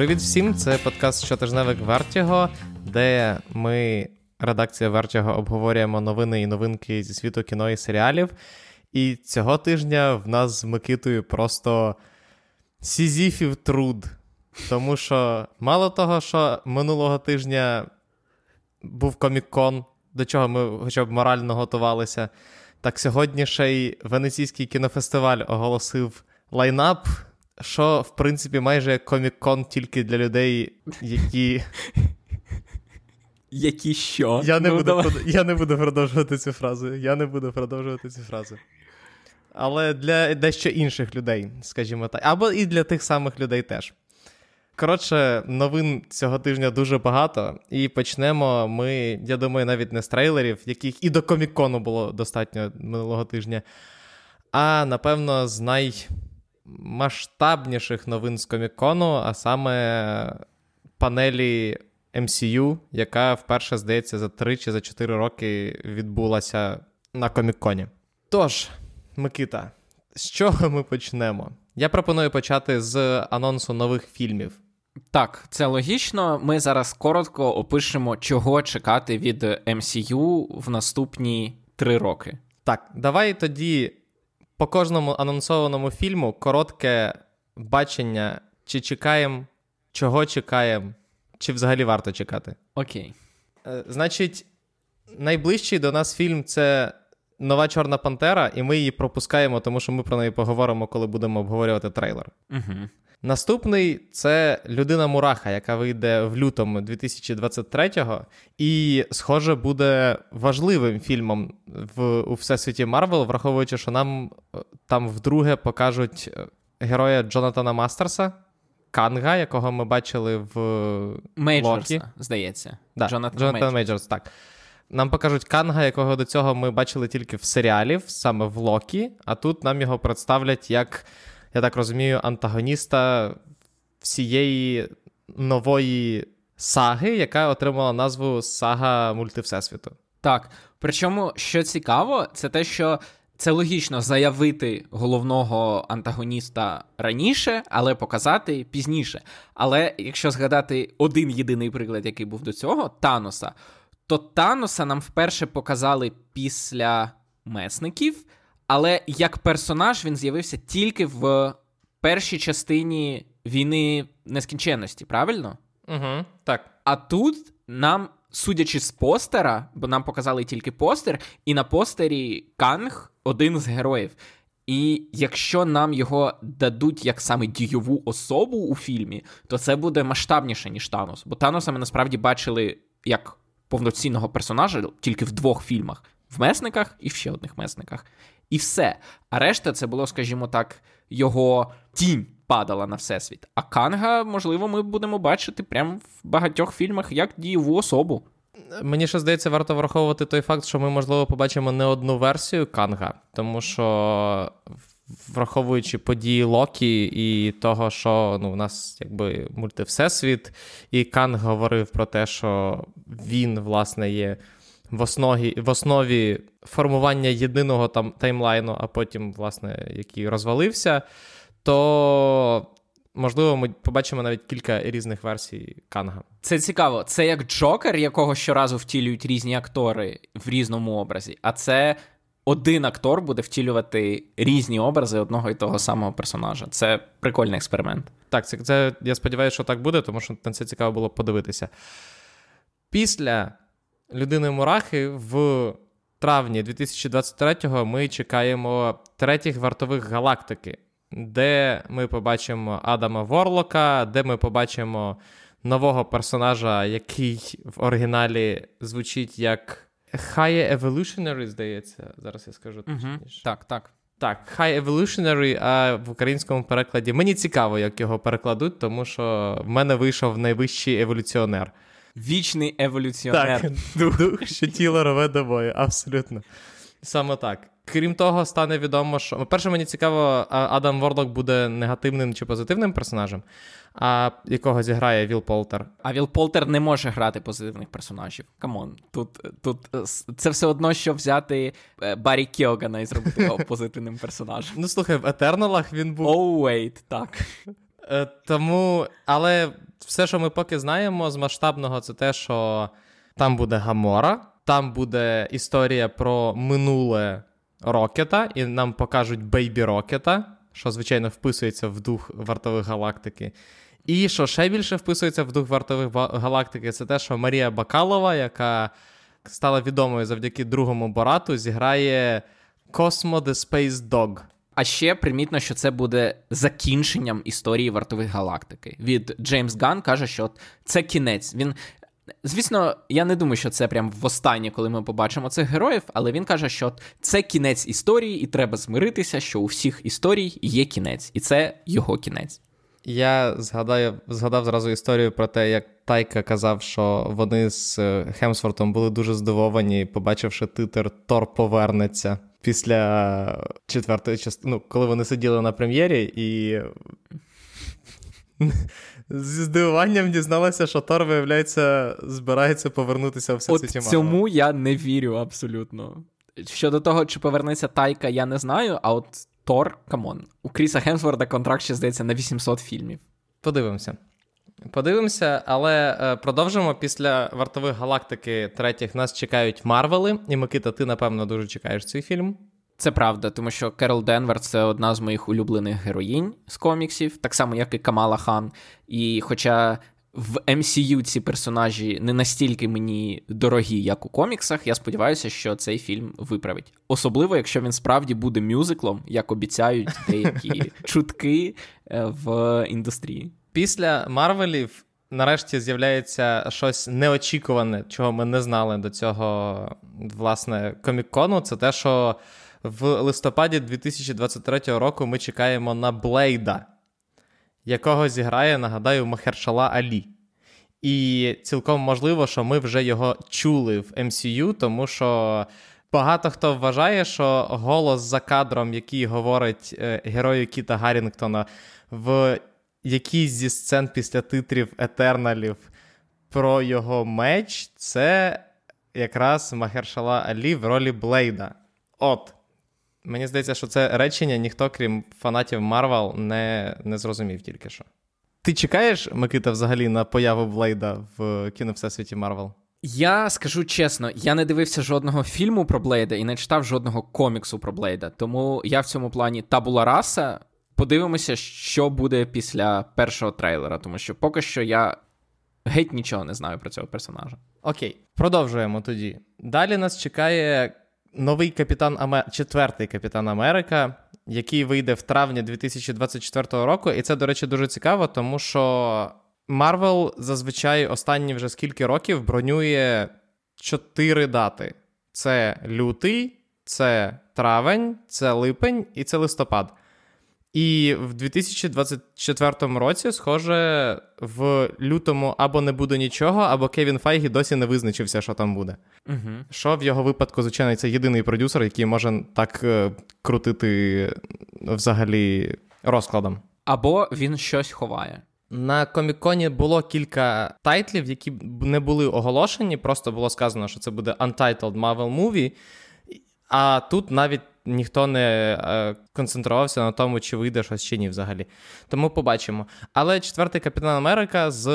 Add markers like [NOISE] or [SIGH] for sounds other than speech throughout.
Привіт всім! Це подкаст щотижневик Вертіго, де ми, редакція Вертіго, обговорюємо новини і новинки зі світу кіно і серіалів. І цього тижня в нас з Микитою просто сізіфів труд. Тому що мало того, що минулого тижня був комік-кон, до чого ми хоча б морально готувалися. Так сьогодні ще й Венеційський кінофестиваль оголосив лайнап, що, в принципі, майже комік-кон тільки для людей, які. Які що? Я не, ну, буду, давай. я не буду продовжувати цю фразу. Я не буду продовжувати цю фразу. Але для дещо інших людей, скажімо так. Або і для тих самих людей теж. Коротше, новин цього тижня дуже багато, і почнемо ми, я думаю, навіть не з трейлерів, яких і до комікону було достатньо минулого тижня, а напевно, з наймасштабніших новин з комікону, а саме панелі MCU, яка вперше, здається, за 3 чи за 4 роки відбулася на коміконі. Тож, Микита, з чого ми почнемо? Я пропоную почати з анонсу нових фільмів. Так, це логічно. Ми зараз коротко опишемо, чого чекати від MCU в наступні три роки. Так, давай тоді по кожному анонсованому фільму коротке бачення, чи чекаємо, чого чекаємо, чи взагалі варто чекати. Окей. Е, значить, найближчий до нас фільм це Нова Чорна Пантера, і ми її пропускаємо, тому що ми про неї поговоримо, коли будемо обговорювати трейлер. Угу. Наступний це людина Мураха, яка вийде в лютому 2023-го, і, схоже, буде важливим фільмом в у всесвіті Марвел, враховуючи, що нам е, там вдруге покажуть е, героя Джонатана Мастерса, Канга, якого ми бачили в Мейджорса, Локі. здається. Да, Джонатан, Джонатан Мейджорс, так. Нам покажуть Канга, якого до цього ми бачили тільки в серіалі, саме в Локі, а тут нам його представлять як я так розумію, антагоніста всієї нової саги, яка отримала назву Сага Мультивсесвіту. Так. Причому, що цікаво, це те, що. Це логічно заявити головного антагоніста раніше, але показати пізніше. Але якщо згадати один єдиний приклад, який був до цього, Таноса, то Таноса нам вперше показали після месників, але як персонаж він з'явився тільки в першій частині війни нескінченності, правильно? Угу, Так. А тут нам, судячи з постера, бо нам показали тільки постер, і на постері Канг один з героїв. І якщо нам його дадуть як саме дійову особу у фільмі, то це буде масштабніше, ніж Танос. Бо Таноса ми насправді бачили як повноцінного персонажа тільки в двох фільмах: в месниках і в ще одних месниках і все. А решта це було, скажімо так, його тінь падала на всесвіт. А Канга, можливо, ми будемо бачити прямо в багатьох фільмах як дієву особу. Мені ще здається, варто враховувати той факт, що ми, можливо, побачимо не одну версію Канга, тому що. Враховуючи події Локі і того, що ну, у нас якби мультивсесвіт, і Канг говорив про те, що він, власне, є в основі в основі формування єдиного там таймлайну, а потім, власне, який розвалився, то. Можливо, ми побачимо навіть кілька різних версій Канга. Це цікаво. Це як Джокер, якого щоразу втілюють різні актори в різному образі. А це один актор буде втілювати різні образи одного і того самого персонажа. Це прикольний експеримент. Так, це, це я сподіваюся, що так буде, тому що на це цікаво було подивитися. Після людини Мурахи в травні 2023-го ми чекаємо третіх вартових галактики, де ми побачимо Адама Ворлока, де ми побачимо нового персонажа, який в оригіналі звучить як High Evolutionary, здається. Зараз я скажу. Угу. Так, так. Так, High Evolutionary, а в українському перекладі мені цікаво, як його перекладуть, тому що в мене вийшов найвищий еволюціонер. Вічний еволюціонер. Так, Дух, що тіло рве до бою, абсолютно. Саме так. Крім того, стане відомо, що. Перше, мені цікаво, Адам Ворлок буде негативним чи позитивним персонажем, а якого зіграє Вілл Поултер. А Вілл Поултер не може грати позитивних персонажів. Come on, тут тут це все одно, що взяти е, Баррі Кіогана і зробити його [LAUGHS] позитивним персонажем. Ну слухай, в Етерналах він був. Oh, wait, так. Е, тому, але Все, що ми поки знаємо з масштабного, це те, що там буде Гамора, там буде історія про минуле Рокета, і нам покажуть Бейбі Рокета, що, звичайно, вписується в дух вартових галактики. І що ще більше вписується в дух вартових галактики, це те, що Марія Бакалова, яка стала відомою завдяки другому Борату, зіграє Cosmo the Space Dog. А ще примітно, що це буде закінченням історії вартових галактики. Від Джеймс Ган каже, що це кінець. Він. Звісно, я не думаю, що це прям востаннє, коли ми побачимо цих героїв, але він каже, що це кінець історії, і треба змиритися, що у всіх історій є кінець, і це його кінець. Я згадаю, згадав зразу історію про те, як Тайка казав, що вони з е, Хемсвортом були дуже здивовані, побачивши титр Тор повернеться після четвертої частини, ну, коли вони сиділи на прем'єрі, і зі здивуванням дізналася, що Тор, виявляється, збирається повернутися в світі От Цьому я не вірю абсолютно. Щодо того, чи повернеться Тайка, я не знаю, а от Тор, come on. У Кріса Хемсворда контракт ще здається на 800 фільмів. Подивимося. Подивимося, але е, продовжимо після вартових галактики третіх нас чекають Марвели. І Микита, ти, напевно, дуже чекаєш цей фільм. Це правда, тому що Керол Денверс це одна з моїх улюблених героїнь з коміксів, так само, як і Камала Хан. І хоча в MCU ці персонажі не настільки мені дорогі, як у коміксах, я сподіваюся, що цей фільм виправить. Особливо, якщо він справді буде мюзиклом, як обіцяють деякі [LAUGHS] чутки е, в індустрії. Після Марвелів нарешті з'являється щось неочікуване, чого ми не знали до цього, власне, комікону. Це те, що в листопаді 2023 року ми чекаємо на Блейда, якого зіграє, нагадаю, Махершала Алі. І цілком можливо, що ми вже його чули в MCU, тому що. Багато хто вважає, що голос за кадром, який говорить е, герою Кіта Гаррінгтона в якийсь зі сцен після титрів Етерналів про його меч, це якраз Махершала Алі в ролі Блейда. От. Мені здається, що це речення ніхто, крім фанатів Марвел, не не зрозумів тільки що. Ти чекаєш, Микита, взагалі на появу Блейда в кіновсесвіті Марвел? Я скажу чесно, я не дивився жодного фільму про Блейда і не читав жодного коміксу про Блейда. Тому я в цьому плані табула раса. Подивимося, що буде після першого трейлера, тому що поки що я геть нічого не знаю про цього персонажа. Окей, продовжуємо тоді. Далі нас чекає новий капітан Амер... четвертий капітан Америка, який вийде в травні 2024 року. І це, до речі, дуже цікаво, тому що Марвел зазвичай останні вже скільки років бронює чотири дати: це лютий, це травень, це липень і це листопад. І в 2024 році, схоже, в лютому або не буде нічого, або Кевін Файгі досі не визначився, що там буде. Угу. Що в його випадку, звичайно, це єдиний продюсер, який може так е, крутити взагалі розкладом. Або він щось ховає. На коміконі було кілька тайтлів, які не були оголошені, просто було сказано, що це буде Untitled Marvel Movie. А тут навіть ніхто не е, концентрувався на тому, чи вийде щось чи ні взагалі. Тому побачимо. Але четвертий капітан Америка з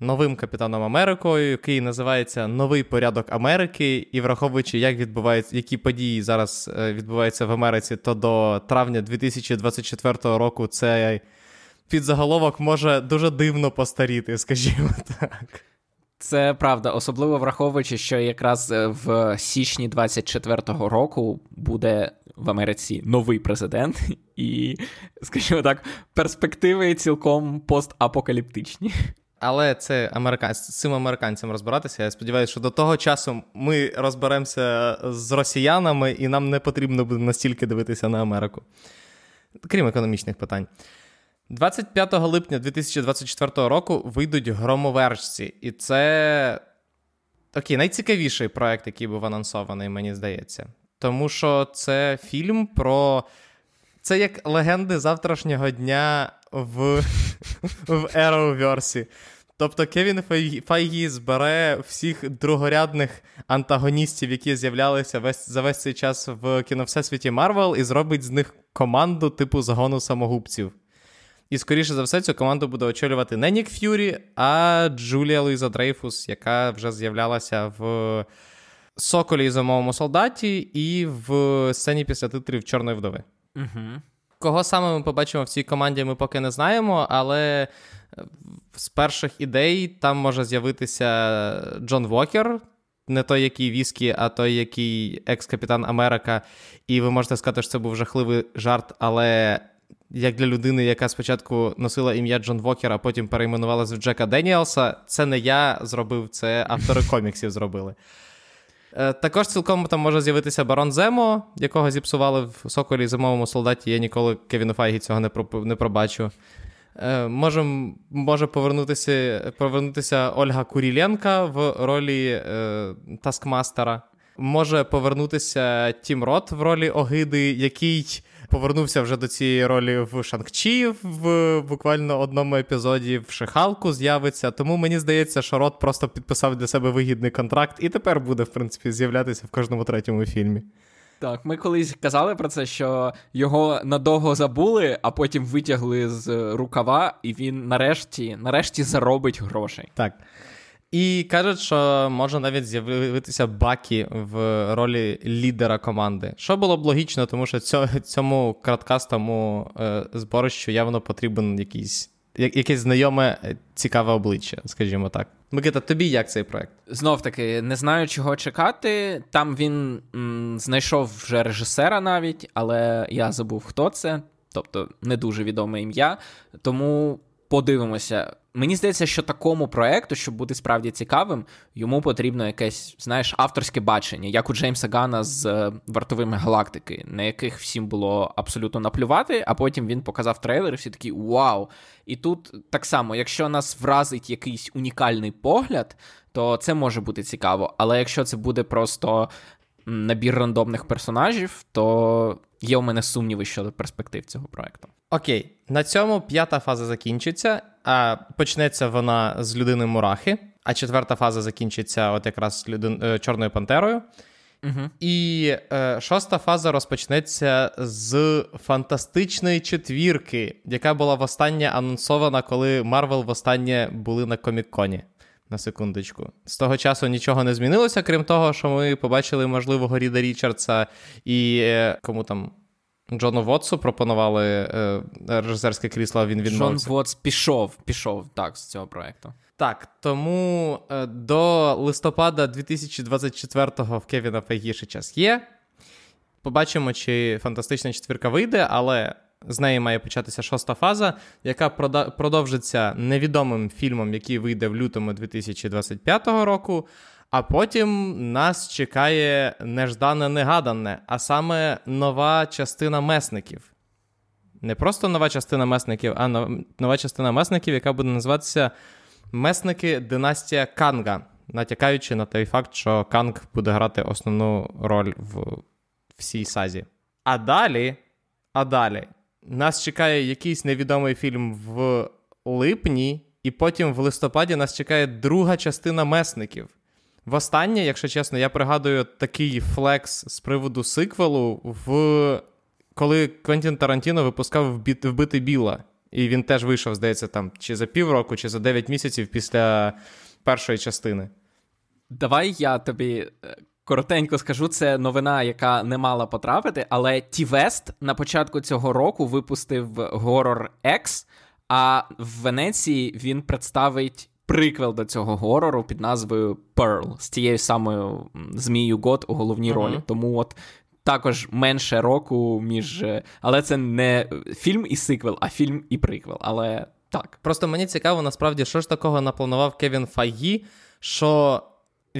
новим капітаном Америкою, який називається Новий порядок Америки, і враховуючи, як відбуваються, які події зараз е, відбуваються в Америці, то до травня 2024 року цей підзаголовок може дуже дивно постаріти, скажімо так. Це правда, особливо враховуючи, що якраз е, в січні 24-го року буде в Америці новий президент, і, скажімо так, перспективи цілком постапокаліптичні. Але це американ... цим американцям розбиратися. Я сподіваюся, що до того часу ми розберемося з росіянами, і нам не потрібно буде настільки дивитися на Америку, крім економічних питань. 25 липня 2024 року вийдуть громовержці, і це окей, найцікавіший проект, який був анонсований, мені здається. Тому що це фільм про. Це як легенди завтрашнього дня в [LAUGHS] в Arrowverse. Тобто Кевін Файгі збере всіх другорядних антагоністів, які з'являлися весь, за весь цей час в кіновсесвіті Марвел, і зробить з них команду типу загону самогубців. І, скоріше за все, цю команду буде очолювати не Нік Ф'юрі, а Джулія Луїза Дрейфус, яка вже з'являлася в Соколі і зимовому солдаті, і в сцені після титрів Чорної вдови. Угу. Кого саме ми побачимо в цій команді, ми поки не знаємо, але з перших ідей там може з'явитися Джон Вокер, не той, який Віскі, а той, який екс-капітан Америка. І ви можете сказати, що це був жахливий жарт, але як для людини, яка спочатку носила ім'я Джон Вокер, а потім перейменувалася в Джека Деніелса, це не я зробив, це автори коміксів зробили. Е, також цілком там може з'явитися Барон Земо, якого зіпсували в Соколі зимовому солдаті. Я ніколи Кевіну Файгі цього не не пробачу. Е, може може повернутися повернутися Ольга Куриленко в ролі е, Таскмастера. Може повернутися Тім Рот в ролі Огиди, який повернувся вже до цієї ролі в Шан-Чі в буквально одному епізоді в She-Hulk у з'явиться. Тому мені здається, що Рот просто підписав для себе вигідний контракт і тепер буде, в принципі, з'являтися в кожному третьому фільмі. Так, ми колись казали про це, що його надовго забули, а потім витягли з рукава, і він нарешті нарешті заробить грошей. Так. І кажуть, що може навіть з'явитися Бакі в ролі лідера команди. Що було б логічно, тому що цьому краткастому е, зборищу явно потрібен якийсь, якесь знайоме е, цікаве обличчя, скажімо так. Микита, тобі як цей проект? Знов таки, не знаю, чого чекати. Там він м, знайшов вже режисера навіть, але я забув, хто це. Тобто не дуже відоме ім'я. Тому подивимося. Мені здається, що такому проекту, щоб бути справді цікавим, йому потрібно якесь, знаєш, авторське бачення, як у Джеймса Гана з е, вартовими галактики, на яких всім було абсолютно наплювати, а потім він показав трейлер, і всі такі вау! І тут так само, якщо нас вразить якийсь унікальний погляд, то це може бути цікаво. Але якщо це буде просто набір рандомних персонажів, то є у мене сумніви щодо перспектив цього проекту. Окей, на цьому п'ята фаза закінчиться. А Почнеться вона з людини Мурахи, а четверта фаза закінчиться от якраз з людин... Е, Чорною Пантерою. Угу. І е, шоста фаза розпочнеться з фантастичної четвірки, яка була востаннє анонсована, коли Марвел востаннє були на Комік-Коні. На секундочку. З того часу нічого не змінилося, крім того, що ми побачили можливого Ріда Річардса і е, кому там Джону Вотсу пропонували е, режисерське крісло, він відмовився. Джон Вотс пішов, пішов так з цього проекту. Так, тому е, до листопада 2024-го в Кевіна Фейгі час є. Побачимо, чи фантастична четвірка вийде, але з неї має початися шоста фаза, яка продовжиться невідомим фільмом, який вийде в лютому 2025 року. А потім нас чекає неждане негадане, а саме нова частина месників. Не просто нова частина месників, а нова частина месників, яка буде називатися Месники Династія Канга, натякаючи на той факт, що Канг буде грати основну роль в всій сазі. А далі, а далі, нас чекає якийсь невідомий фільм в липні, і потім в листопаді нас чекає друга частина месників. Востаннє, якщо чесно, я пригадую такий флекс з приводу сиквелу, в... коли Квентін Тарантіно випускав вбити Біла. І він теж вийшов, здається, там чи за півроку, чи за 9 місяців після першої частини. Давай я тобі е, коротенько скажу, це новина, яка не мала потрапити, але Ті Вест на початку цього року випустив Horror X, а в Венеції він представить приквел до цього горору під назвою Pearl з тією самою Змією Гот у головній uh-huh. ролі. Тому от. Також менше року між. Але це не фільм і сиквел, а фільм і приквел. Але так. Просто мені цікаво, насправді, що ж такого напланував Кевін Файгі, що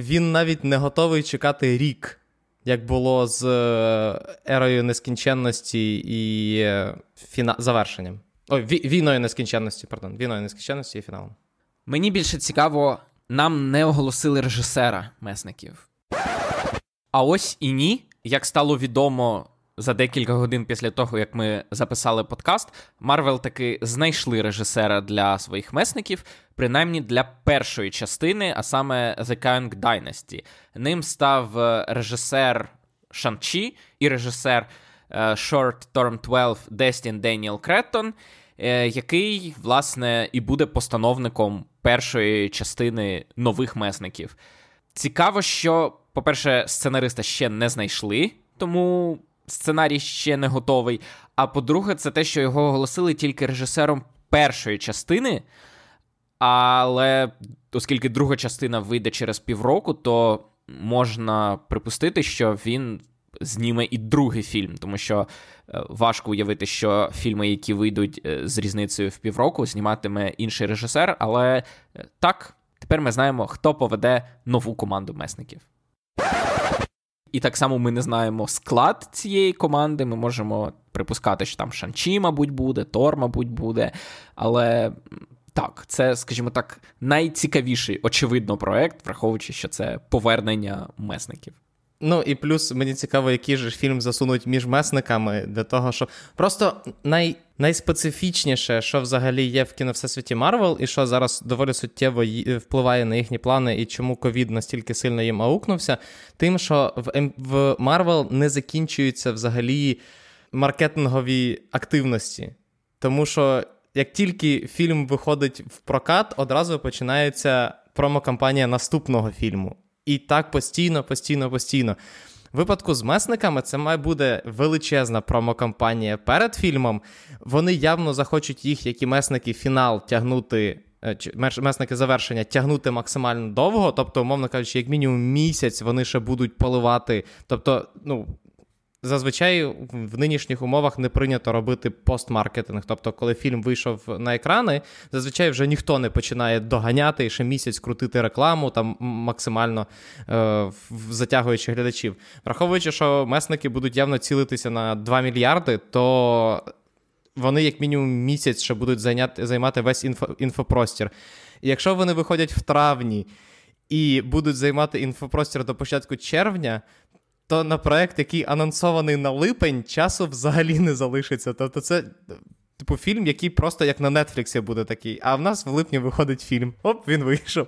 він навіть не готовий чекати рік, як було з е, ерою нескінченності і е, фіна... завершенням. Ой, війною нескінченності, пардон, війною нескінченності і фіналом. Мені більше цікаво, нам не оголосили режисера месників. А ось і ні, як стало відомо за декілька годин після того, як ми записали подкаст, Марвел таки знайшли режисера для своїх месників, принаймні для першої частини, а саме The Kang Dynasty. Ним став е, режисер Шанчі і режисер е, Short Term 12 Дестін Деніел Креттон. е, який, власне, і буде постановником першої частини нових месників. Цікаво, що, по-перше, сценариста ще не знайшли, тому сценарій ще не готовий. А по-друге, це те, що його оголосили тільки режисером першої частини. Але оскільки друга частина вийде через півроку, то можна припустити, що він зніме і другий фільм, тому що е, важко уявити, що фільми, які вийдуть е, з різницею в півроку, зніматиме інший режисер. Але е, так, тепер ми знаємо, хто поведе нову команду месників. І так само ми не знаємо склад цієї команди. Ми можемо припускати, що там Шанчі, мабуть, буде, Тор, мабуть, буде. Але так, це, скажімо так, найцікавіший, очевидно, проект, враховуючи, що це повернення месників. Ну і плюс мені цікаво, який же фільм засунуть між месниками для того, що просто най... найспецифічніше, що взагалі є в кіно Всесвіті Марвел, і що зараз доволі суттєво впливає на їхні плани, і чому ковід настільки сильно їм аукнувся, тим, що в Марвел не закінчуються взагалі маркетингові активності. Тому що як тільки фільм виходить в прокат, одразу починається промокампанія наступного фільму. І так постійно, постійно, постійно. В випадку з месниками це має бути величезна промокампанія перед фільмом. Вони явно захочуть їх, як і месники, фінал тягнути. Е, месники завершення тягнути максимально довго, тобто, умовно кажучи, як мінімум місяць вони ще будуть поливати. Тобто, ну, Зазвичай в нинішніх умовах не прийнято робити постмаркетинг. Тобто, коли фільм вийшов на екрани, зазвичай вже ніхто не починає доганяти і ще місяць крутити рекламу, там максимально е, затягуючи глядачів. Враховуючи, що месники будуть явно цілитися на 2 мільярди, то вони, як мінімум, місяць ще будуть зайняти, займати весь інфо, інфопростір. І якщо вони виходять в травні. І будуть займати інфопростір до початку червня, то на проект, який анонсований на липень, часу взагалі не залишиться. Тобто, це. Типу, фільм, який просто як на Нетфліксі буде такий. А в нас в липні виходить фільм. Оп, він вийшов.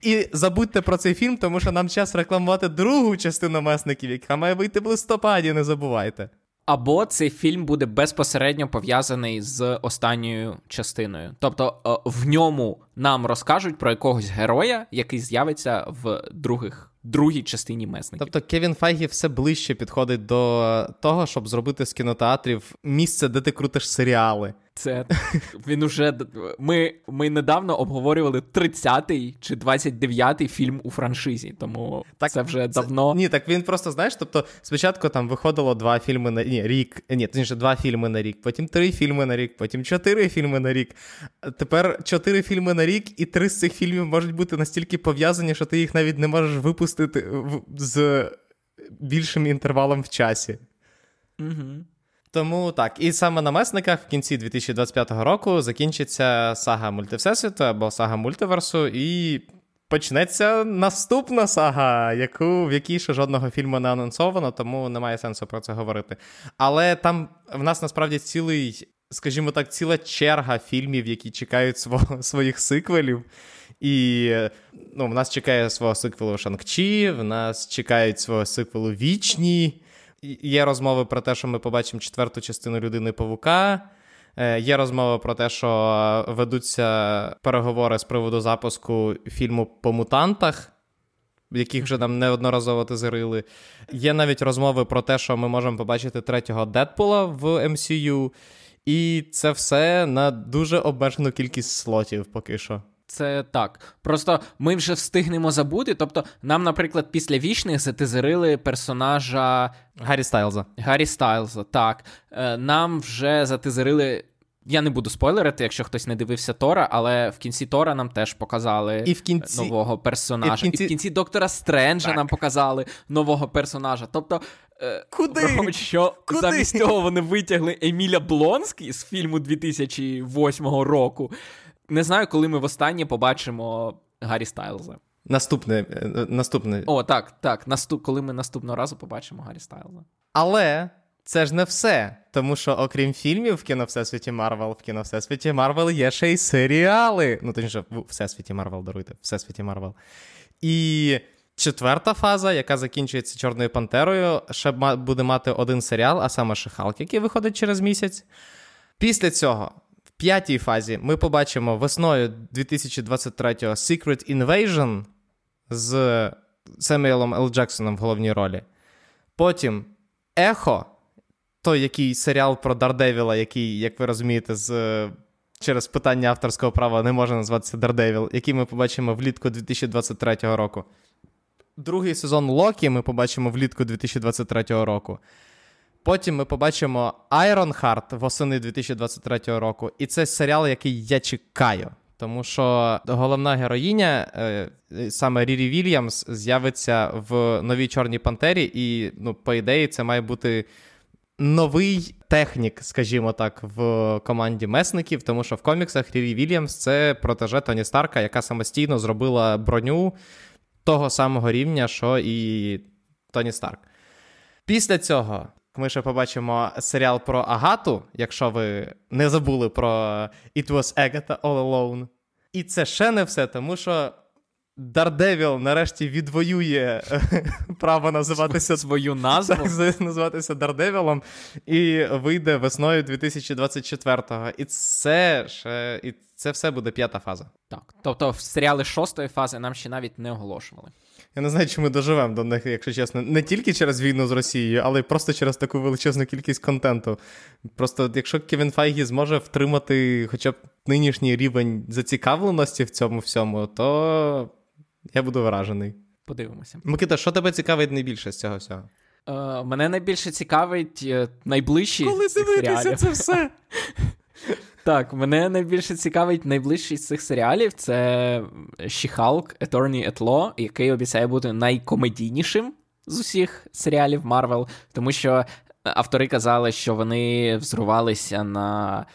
І забудьте про цей фільм, тому що нам час рекламувати другу частину месників, яка має вийти в листопаді, не забувайте. Або цей фільм буде безпосередньо пов'язаний з останньою частиною. Тобто е, в ньому нам розкажуть про якогось героя, який з'явиться в других другій частині месників. Тобто Кевін Файгі все ближче підходить до того, щоб зробити з кінотеатрів місце, де ти крутиш серіали. Це він уже ми ми недавно обговорювали 30-й чи 29-й фільм у франшизі, тому так, це вже це, давно. Ні, так він просто знаєш. Тобто, спочатку там виходило два фільми на ні, рік, ні, точніше, два фільми на рік, потім три фільми на рік, потім чотири фільми на рік. Тепер чотири фільми на рік, і три з цих фільмів можуть бути настільки пов'язані, що ти їх навіть не можеш випустити з більшим інтервалом в часі. Угу. Тому так, і саме на месниках в кінці 2025 року закінчиться сага мультивсесвіту або сага мультиверсу, і почнеться наступна сага, яку, в якій ще жодного фільму не анонсовано, тому немає сенсу про це говорити. Але там в нас насправді цілий, скажімо так, ціла черга фільмів, які чекають свого, [LAUGHS] своїх сиквелів. І ну, в нас чекає свого сиквелу Шанг-Чі, в нас чекають свого сиквелу Вічні. Є розмови про те, що ми побачимо четверту частину людини Павука. Е, є розмова про те, що ведуться переговори з приводу запуску фільму по мутантах, яких вже нам неодноразово тизерили. Є навіть розмови про те, що ми можемо побачити третього Дедпула в MCU. І це все на дуже обмежену кількість слотів поки що. Це так. Просто ми вже встигнемо забути. Тобто, нам, наприклад, після вічних затизерили персонажа Гаррі Стайлза. Гаррі Стайлза, так. Е, нам вже затизерили. Я не буду спойлерити, якщо хтось не дивився Тора, але в кінці Тора нам теж показали і в кінці... нового персонажа. І в кінці, і в кінці Доктора Стренджа так. нам показали нового персонажа. Тобто, е, Куди? що Куди? замість цього вони витягли Еміля Блонського з фільму 2008 року. Не знаю, коли ми востаннє побачимо Гаррі Стайлза. Наступне. Е, наступне. О, так, так. Наступ, коли ми наступного разу побачимо Гаррі Стайлза. Але це ж не все. Тому що, окрім фільмів в кіно Всесвіті Марвел, в кіно Всесвіті Марвел є ще й серіали. Ну, точніше, в Всесвіті Марвел, даруйте, Всесвіті Марвел. І. Четверта фаза, яка закінчується Чорною Пантерою, ще буде мати один серіал, а саме She-Hulk, який виходить через місяць. Після цього п'ятій фазі ми побачимо весною 2023-го Secret Invasion з Семюелом Л. Джексоном в головній ролі. Потім Ехо, той який серіал про Дардевіла, який, як ви розумієте, з. Через питання авторського права не може називатися Дардевіл, який ми побачимо влітку 2023 року. Другий сезон Локі ми побачимо влітку 2023 року. Потім ми побачимо Ironheart восени 2023 року. І це серіал, який я чекаю. Тому що головна героїня, е, саме Рірі Вільямс, з'явиться в новій Чорній Пантері, і, ну, по ідеї, це має бути новий технік, скажімо так, в команді месників, тому що в коміксах Рірі Вільямс це протеже Тоні Старка, яка самостійно зробила броню того самого рівня, що і Тоні Старк. Після цього ми ще побачимо серіал про Агату, якщо ви не забули про It Was Agatha All Along. І це ще не все, тому що Дардевіл нарешті відвоює [LAUGHS] право називатися свою назву так, називатися Дардевілом і вийде весною 2024-го. І це ще і це все буде п'ята фаза. Так. Тобто серіали шостої фази нам ще навіть не оголошували. Я не знаю, чи ми доживемо до них, якщо чесно, не тільки через війну з Росією, але й просто через таку величезну кількість контенту. Просто якщо Кевін Файгі зможе втримати хоча б нинішній рівень зацікавленості в цьому всьому, то я буду вражений. Подивимося. Микита, що тебе цікавить найбільше з цього всього? Е, Мене найбільше цікавить е, найближчі. Коли дивитися це все. [LAUGHS] Так, мене найбільше цікавить найближчий з цих серіалів це She-Hulk Attorney at Law, який обіцяє бути найкомедійнішим з усіх серіалів Марвел, тому що автори казали, що вони взорувалися на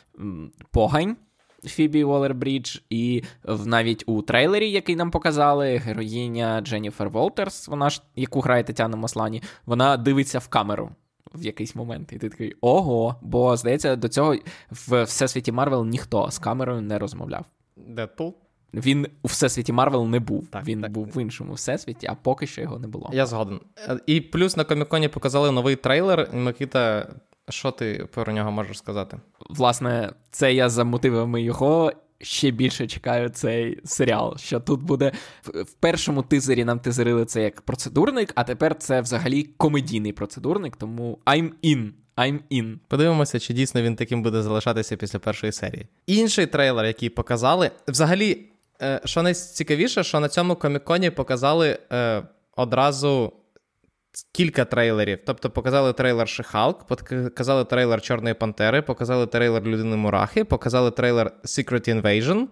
Погань Фібі Уоллер-Брідж, і навіть у трейлері, який нам показали, героїня Дженніфер Волтерс, вона ж яку грає Тетяна Маслані, вона дивиться в камеру в якийсь момент. І ти такий ого, бо здається, до цього в всесвіті Марвел ніхто з камерою не розмовляв. Дедпул? Він у всесвіті Марвел не був. Так, Він так. був в іншому всесвіті, а поки що його не було. Я згоден. І плюс на Коміконі показали новий трейлер. Микита, що ти про нього можеш сказати? Власне, це я за мотивами його ще більше чекаю цей серіал. Що тут буде в першому тизері нам тизерили це як процедурник, а тепер це взагалі комедійний процедурник, тому I'm in. I'm in. Подивимося, чи дійсно він таким буде залишатися після першої серії. Інший трейлер, який показали, взагалі, е, що найцікавіше, що на цьому коміконі показали е, одразу кілька трейлерів. Тобто показали трейлер Шихалк, показали трейлер Чорної Пантери, показали трейлер Людини Мурахи, показали трейлер Secret Invasion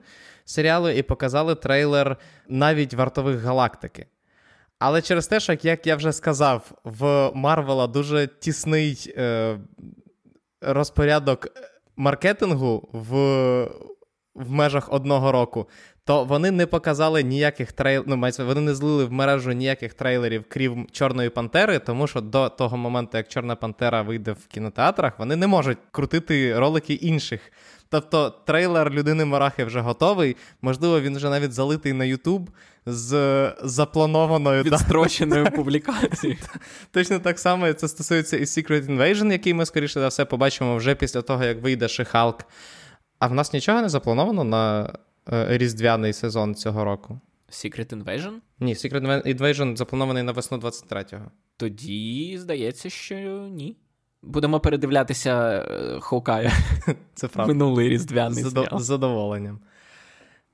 серіалу і показали трейлер навіть вартових галактики. Але через те, що, як я вже сказав, в Марвела дуже тісний е, розпорядок маркетингу в в межах одного року, то вони не показали ніяких трейлерів, ну, вони не злили в мережу ніяких трейлерів, крім Чорної Пантери, тому що до того моменту, як Чорна Пантера вийде в кінотеатрах, вони не можуть крутити ролики інших. Тобто трейлер людини Марахи вже готовий. Можливо, він вже навіть залитий на YouTube з запланованою відстроченою [LAUGHS] публікацією. Точно так само це стосується і Secret Invasion, який ми, скоріше за все, побачимо вже після того, як вийде Шихалк. А в нас нічого не заплановано на різдвяний сезон цього року. Secret Invasion? Ні, Secret Invasion запланований на весну 23-го. Тоді здається, що ні. Будемо передивлятися Хоукая. [LAUGHS] Це правда. Минулий різдвяний Задо... серіал. З задоволенням.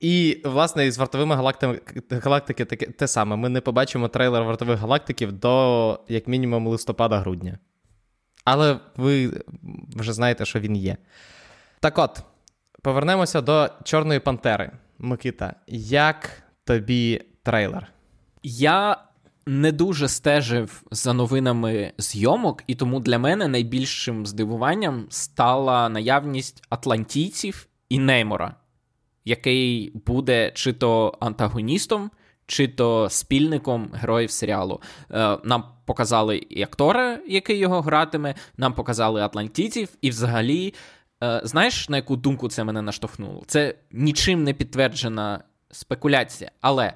І, власне, із вартовими галактики, галактики таке, те саме. Ми не побачимо трейлер вартових галактиків до, як мінімум, листопада-грудня. Але ви вже знаєте, що він є. Так от, повернемося до Чорної Пантери. Микита, як тобі трейлер? Я не дуже стежив за новинами зйомок, і тому для мене найбільшим здивуванням стала наявність атлантійців і Неймора, який буде чи то антагоністом, чи то спільником героїв серіалу. Е, нам показали і актора, який його гратиме, нам показали атлантійців, і взагалі, знаєш, на яку думку це мене наштовхнуло? Це нічим не підтверджена спекуляція, але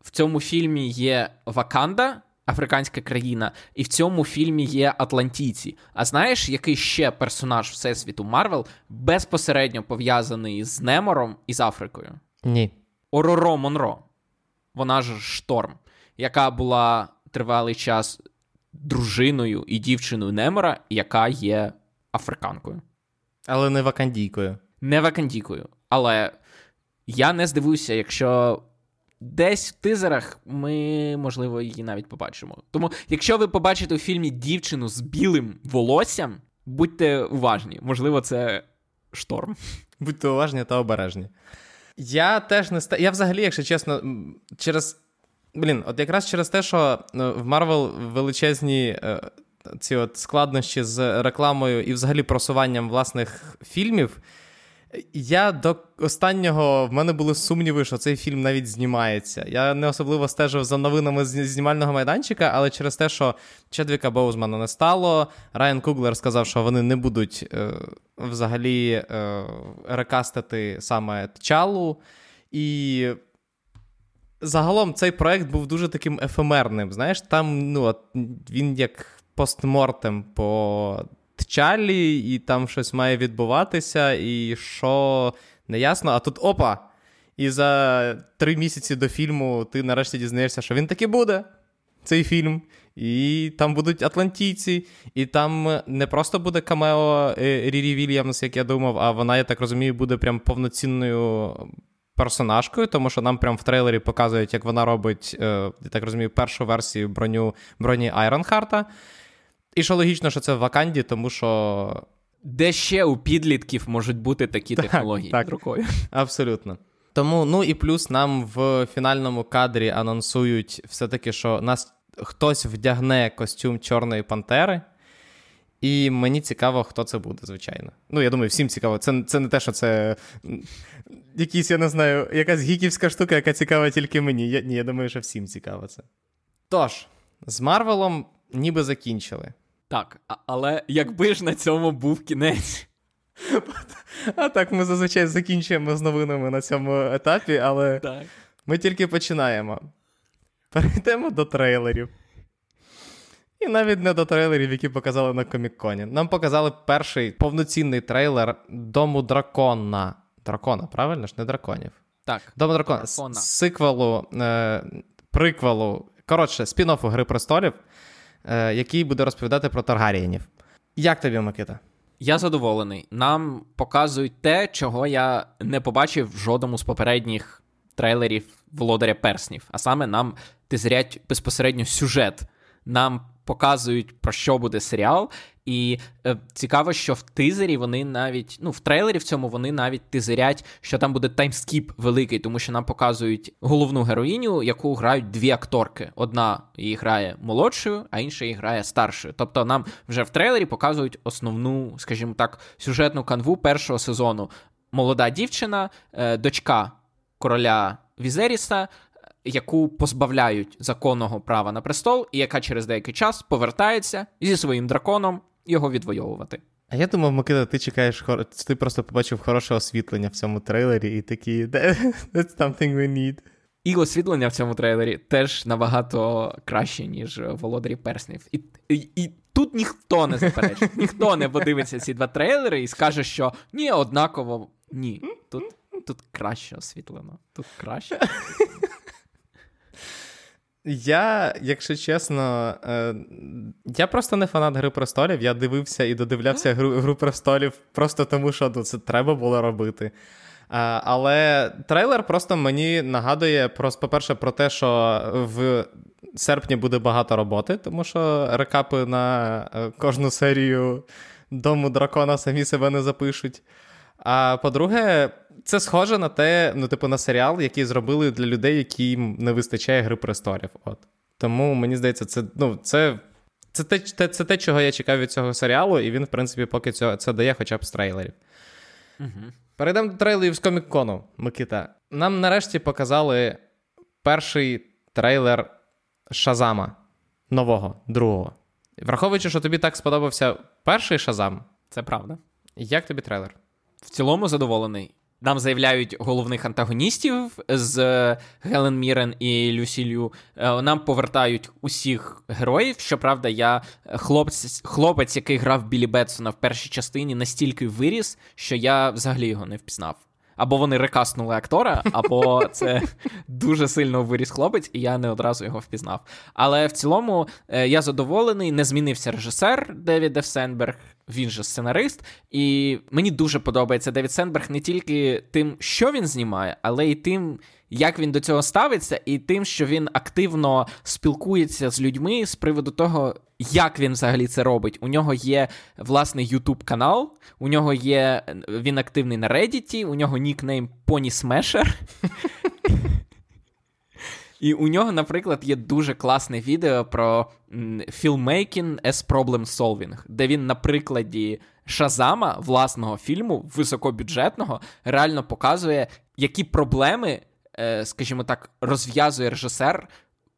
в цьому фільмі є Ваканда, африканська країна, і в цьому фільмі є Атлантійці. А знаєш, який ще персонаж Всесвіту Марвел безпосередньо пов'язаний з Немором і з Африкою? Ні. Ороро Монро. Вона ж Шторм, яка була тривалий час дружиною і дівчиною Немора, яка є африканкою. Але не вакандійкою. Не вакандійкою. Але я не здивуюся, якщо десь в тизерах ми, можливо, її навіть побачимо. Тому, якщо ви побачите у фільмі дівчину з білим волоссям, будьте уважні. Можливо, це шторм. Будьте уважні та обережні. Я теж не ста. Я взагалі, якщо чесно, через. Блін, от якраз через те, що ну, в Марвел величезні е, ці от складнощі з рекламою і взагалі просуванням власних фільмів. Я до останнього в мене були сумніви, що цей фільм навіть знімається. Я не особливо стежив за новинами з знімального майданчика, але через те, що Чедвіка Боузмана не стало, Райан Куглер сказав, що вони не будуть е, взагалі е, рекастити саме Тчалу. І загалом цей проект був дуже таким ефемерним. Знаєш, там ну, от, він як постмортем по Тчалі, і там щось має відбуватися, і що не ясно. А тут опа! І за три місяці до фільму ти нарешті дізнаєшся, що він таки буде, цей фільм. І там будуть атлантійці, і там не просто буде камео е, Рірі Вільямс, як я думав, а вона, я так розумію, буде прям повноцінною персонажкою, тому що нам прям в трейлері показують, як вона робить, е, я так розумію, першу версію броню броні Айронхарта. І що логічно, що це в Ваканді, тому що. Де ще у підлітків можуть бути такі так, технології так. рукою. Абсолютно. Тому, ну і плюс нам в фінальному кадрі анонсують все-таки, що нас хтось вдягне костюм Чорної Пантери. І мені цікаво, хто це буде, звичайно. Ну, я думаю, всім цікаво. Це це не те, що це якісь, я не знаю, якась гіківська штука, яка цікава тільки мені. Я, Ні, я думаю, що всім цікаво це. Тож, з Марвелом ніби закінчили. Так, але якби ж на цьому був кінець. А так, ми зазвичай закінчуємо з новинами на цьому етапі, але так. ми тільки починаємо. Перейдемо до трейлерів. І навіть не до трейлерів, які показали на Комік-Коні. Нам показали перший повноцінний трейлер Дому дракона. Дракона, правильно ж? Не драконів. Так. Дому дракона. дракона. Сиквелу, е, приквелу, коротше, спін-оффу Гри престолів. Е, який буде розповідати про Таргарієнів. Як тобі, Микита? Я задоволений. Нам показують те, чого я не побачив в жодному з попередніх трейлерів Володаря Перснів. А саме нам тизрять безпосередньо сюжет. Нам показують, про що буде серіал. І е, цікаво, що в тизері вони навіть, ну, в трейлері в цьому вони навіть тизерять, що там буде таймскіп великий, тому що нам показують головну героїню, яку грають дві акторки. Одна її грає молодшою, а інша її грає старшою. Тобто нам вже в трейлері показують основну, скажімо так, сюжетну канву першого сезону. Молода дівчина, е, дочка короля Візеріса яку позбавляють законного права на престол, і яка через деякий час повертається зі своїм драконом його відвоювати. А я думав, Микита, ти чекаєш, ти просто побачив хороше освітлення в цьому трейлері, і такий [LAUGHS] that's something we need. І освітлення в цьому трейлері теж набагато краще, ніж Володарі Перснів. І, і, і тут ніхто не заперечить, [LAUGHS] ніхто не подивиться ці два трейлери і скаже, що ні, однаково ні. Тут тут краще освітлено. Тут краще. [LAUGHS] Я, якщо чесно, е, я просто не фанат Гри престолів. Я дивився і додивлявся гру, гру престолів просто тому, що ну, це треба було робити. А, але трейлер просто мені нагадує, просто, по-перше, про те, що в серпні буде багато роботи, тому що рекапи на е, кожну серію Дому дракона самі себе не запишуть. А по-друге, це схоже на те, ну, типу, на серіал, який зробили для людей, яким не вистачає гри престолів. От. Тому мені здається, це ну, це, це, те, це, це те, чого я чекав від цього серіалу, і він, в принципі, поки цього, це дає хоча б з трейлерів. Угу. Перейдемо до трейлерів з Комік-Кону, Микита. Нам нарешті показали перший трейлер Шазама нового, другого. Враховуючи, що тобі так сподобався перший Шазам. Це правда. Як тобі трейлер? В цілому задоволений. нам заявляють головних антагоністів з Гелен Мірен і Люсі Лю. Е, нам повертають усіх героїв. Щоправда, я хлопець, хлопець, який грав Білі Бетсона в першій частині, настільки виріс, що я взагалі його не впізнав. Або вони рекаснули актора, або [LAUGHS] це дуже сильно виріс хлопець, і я не одразу його впізнав. Але в цілому е, я задоволений, не змінився режисер Девід Ф. Сенберг, він же сценарист. І мені дуже подобається Девід Сенберг не тільки тим, що він знімає, але й тим, як він до цього ставиться, і тим, що він активно спілкується з людьми з приводу того, як він взагалі це робить. У нього є власний YouTube канал, у нього є він активний на Reddit, у нього нікнейм Pony Smasher. І у нього, наприклад, є дуже класне відео про filmmaking as problem solving, де він на прикладі Шазама, власного фільму, високобюджетного, реально показує, які проблеми, скажімо так, розв'язує режисер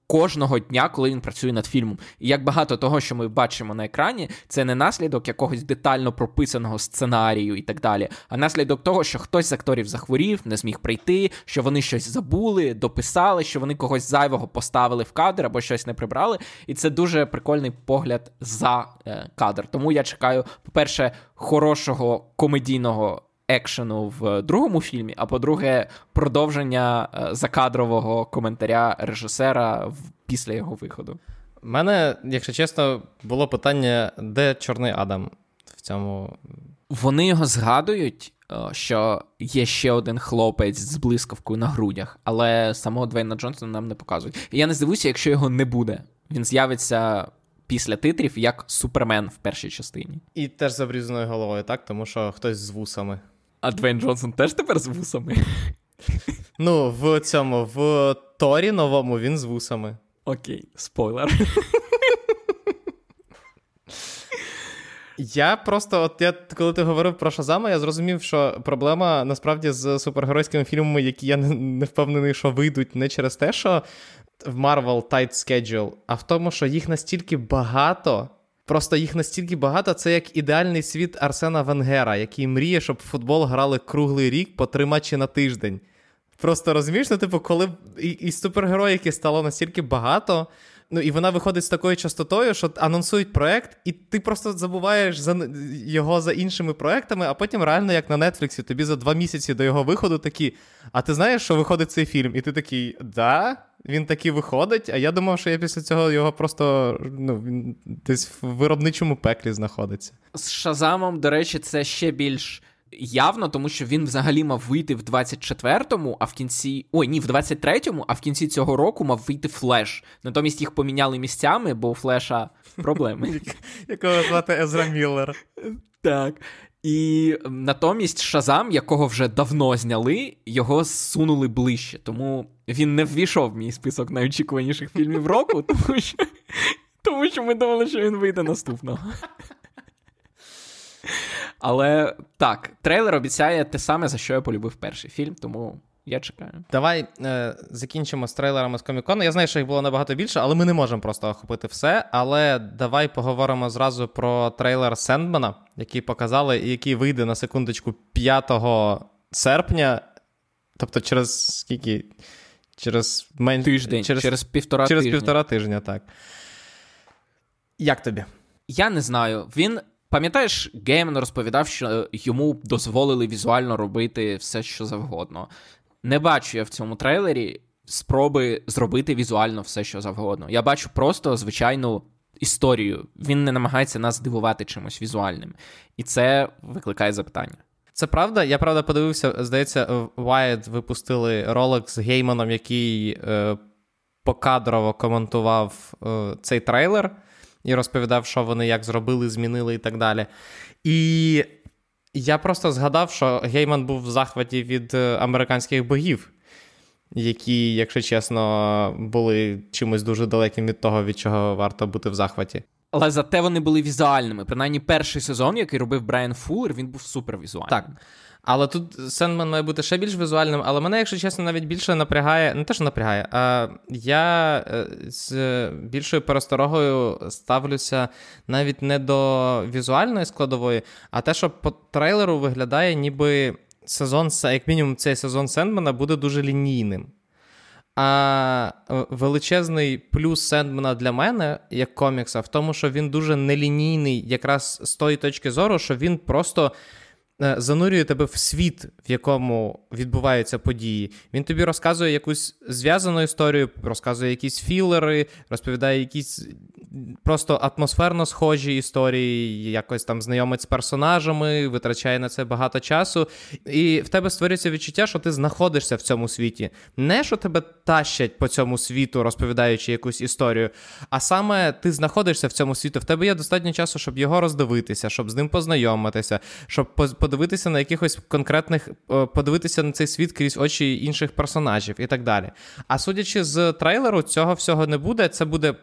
кожного дня, коли він працює над фільмом. І як багато того, що ми бачимо на екрані, це не наслідок якогось детально прописаного сценарію і так далі, а наслідок того, що хтось з акторів захворів, не зміг прийти, що вони щось забули, дописали, що вони когось зайвого поставили в кадр або щось не прибрали. І це дуже прикольний погляд за е, кадр. Тому я чекаю, по-перше, хорошого комедійного екшену в другому фільмі, а по-друге, продовження е, закадрового коментаря режисера після його виходу. У мене, якщо чесно, було питання, де Чорний Адам в цьому. Вони його згадують, е, що є ще один хлопець з блискавкою на грудях, але самого Двейна Джонсона нам не показують. І я не здивуюся, якщо його не буде. Він з'явиться після титрів як Супермен в першій частині. І теж з обрізаною головою, так? Тому що хтось з вусами. А Двейн Джонсон теж тепер з вусами? Ну, в цьому, в Торі новому він з вусами. Окей, спойлер. Я просто, от я коли ти говорив про Шазама, я зрозумів, що проблема насправді з супергеройськими фільмами, які я не впевнений, що вийдуть не через те, що в Marvel Tight Schedule, а в тому, що їх настільки багато. Просто їх настільки багато, це як ідеальний світ Арсена Венгера, який мріє, щоб в футбол грали круглий рік по три матчі на тиждень. Просто розумієш, ну, типу, коли і, і супергероїки стало настільки багато, ну і вона виходить з такою частотою, що анонсують проект, і ти просто забуваєш за його за іншими проектами, а потім реально, як на Нетфліксі, тобі за два місяці до його виходу такі. А ти знаєш, що виходить цей фільм? І ти такий, да, він таки виходить. А я думав, що я після цього його просто ну, він десь в виробничому пеклі знаходиться. З Шазамом, до речі, це ще більш явно, тому що він взагалі мав вийти в 24-му, а в кінці. Ой, ні, в 23-му, а в кінці цього року мав вийти флеш. Натомість їх поміняли місцями, бо у флеша проблеми. [LAUGHS] Якого звати Езра Міллер. Так. І натомість Шазам, якого вже давно зняли, його зсунули ближче. Тому він не ввійшов в мій список найочікуваніших фільмів року, [LAUGHS] тому що тому що ми думали, що він вийде наступного. Але так, трейлер обіцяє те саме, за що я полюбив перший фільм, тому я чекаю. Давай е, закінчимо з трейлерами з комікону. Я знаю, що їх було набагато більше, але ми не можемо просто охопити все. Але давай поговоримо зразу про трейлер Сендмана, який показали, і який вийде на секундочку 5 серпня. Тобто, через скільки? Через мен... тиждень, через, через півтора через тижня. півтора тижня, так. Як тобі? Я не знаю. Він Пам'ятаєш, Гейман розповідав, що йому дозволили візуально робити все, що завгодно. Не бачу я в цьому трейлері спроби зробити візуально все, що завгодно. Я бачу просто звичайну історію. Він не намагається нас здивувати чимось візуальним. І це викликає запитання. Це правда. Я правда подивився, здається, Wired випустили ролик з Гейманом, який е, покадрово коментував е, цей трейлер і розповідав, що вони як зробили, змінили і так далі. І я просто згадав, що Гейман був в захваті від е, американських богів, які, якщо чесно, були чимось дуже далеким від того, від чого варто бути в захваті. Але зате вони були візуальними. Принаймні, перший сезон, який робив Брайан Фуллер, він був супервізуальним. Так. Але тут Сендмен має бути ще більш візуальним, але мене, якщо чесно, навіть більше напрягає, не те, що напрягає, а я е, з більшою пересторогою ставлюся навіть не до візуальної складової, а те, що по трейлеру виглядає, ніби сезон, як мінімум, цей сезон Сендмена буде дуже лінійним. А е, величезний плюс Сендмена для мене, як комікса, в тому, що він дуже нелінійний, якраз з тої точки зору, що він просто. Е, занурює тебе в світ, в якому відбуваються події. Він тобі розказує якусь зв'язану історію, розказує якісь філери, розповідає якісь просто атмосферно схожі історії, якось там знайомить з персонажами, витрачає на це багато часу. І в тебе створюється відчуття, що ти знаходишся в цьому світі. Не що тебе тащать по цьому світу, розповідаючи якусь історію, а саме ти знаходишся в цьому світі. В тебе є достатньо часу, щоб його роздивитися, щоб з ним познайомитися, щоб подивитися на якихось конкретних, е, подивитися на цей світ крізь очі інших персонажів і так далі. А судячи з трейлеру, цього всього не буде. Це буде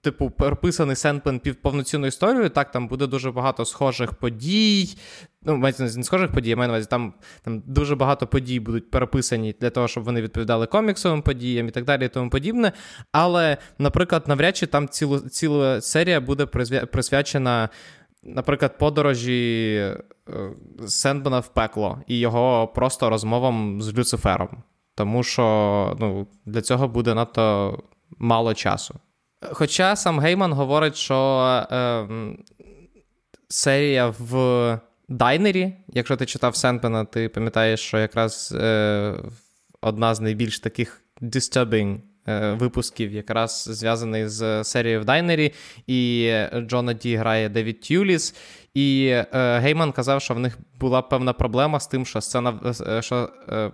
типу, переписаний Сенпен пів повноцінну історію. Так, там буде дуже багато схожих подій. Ну, не схожих подій, я маю на увазі, там там дуже багато подій будуть переписані для того, щоб вони відповідали коміксовим подіям і так далі, і тому подібне. Але, наприклад, навряд чи там цілу, ціла серія буде присвячена. Наприклад, подорожі е, Сенбена в пекло і його просто розмовам з Люцифером. Тому що ну, для цього буде надто мало часу. Хоча сам Гейман говорить, що е, серія в Дайнері, якщо ти читав Сенпена, ти пам'ятаєш, що якраз е, одна з найбільш таких disturbing е, випусків, якраз зв'язаний з серією в Дайнері, і Джона Ді грає Девід Тюліс. І е, Гейман казав, що в них була певна проблема з тим, що сцена е, що е,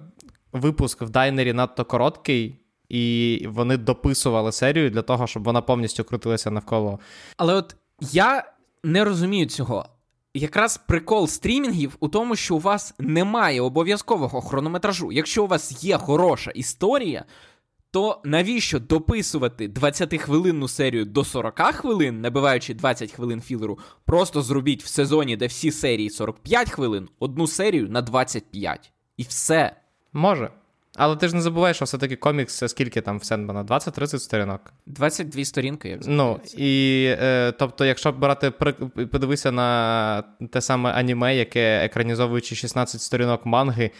випуск в Дайнері надто короткий і вони дописували серію для того, щоб вона повністю крутилася навколо. Але от я не розумію цього. Якраз прикол стрімінгів у тому, що у вас немає обов'язкового хронометражу. Якщо у вас є хороша історія, то навіщо дописувати 20-хвилинну серію до 40 хвилин, набиваючи 20 хвилин філеру, просто зробіть в сезоні, де всі серії 45 хвилин, одну серію на 25. І все. Може. Але ти ж не забуваєш, що все-таки комікс, скільки там в Сендмана? 20-30 сторінок. 22 сторінки, як Ну, і е, тобто, якщо брати подивися на те саме аніме, яке екранізовуючи 16 сторінок манги,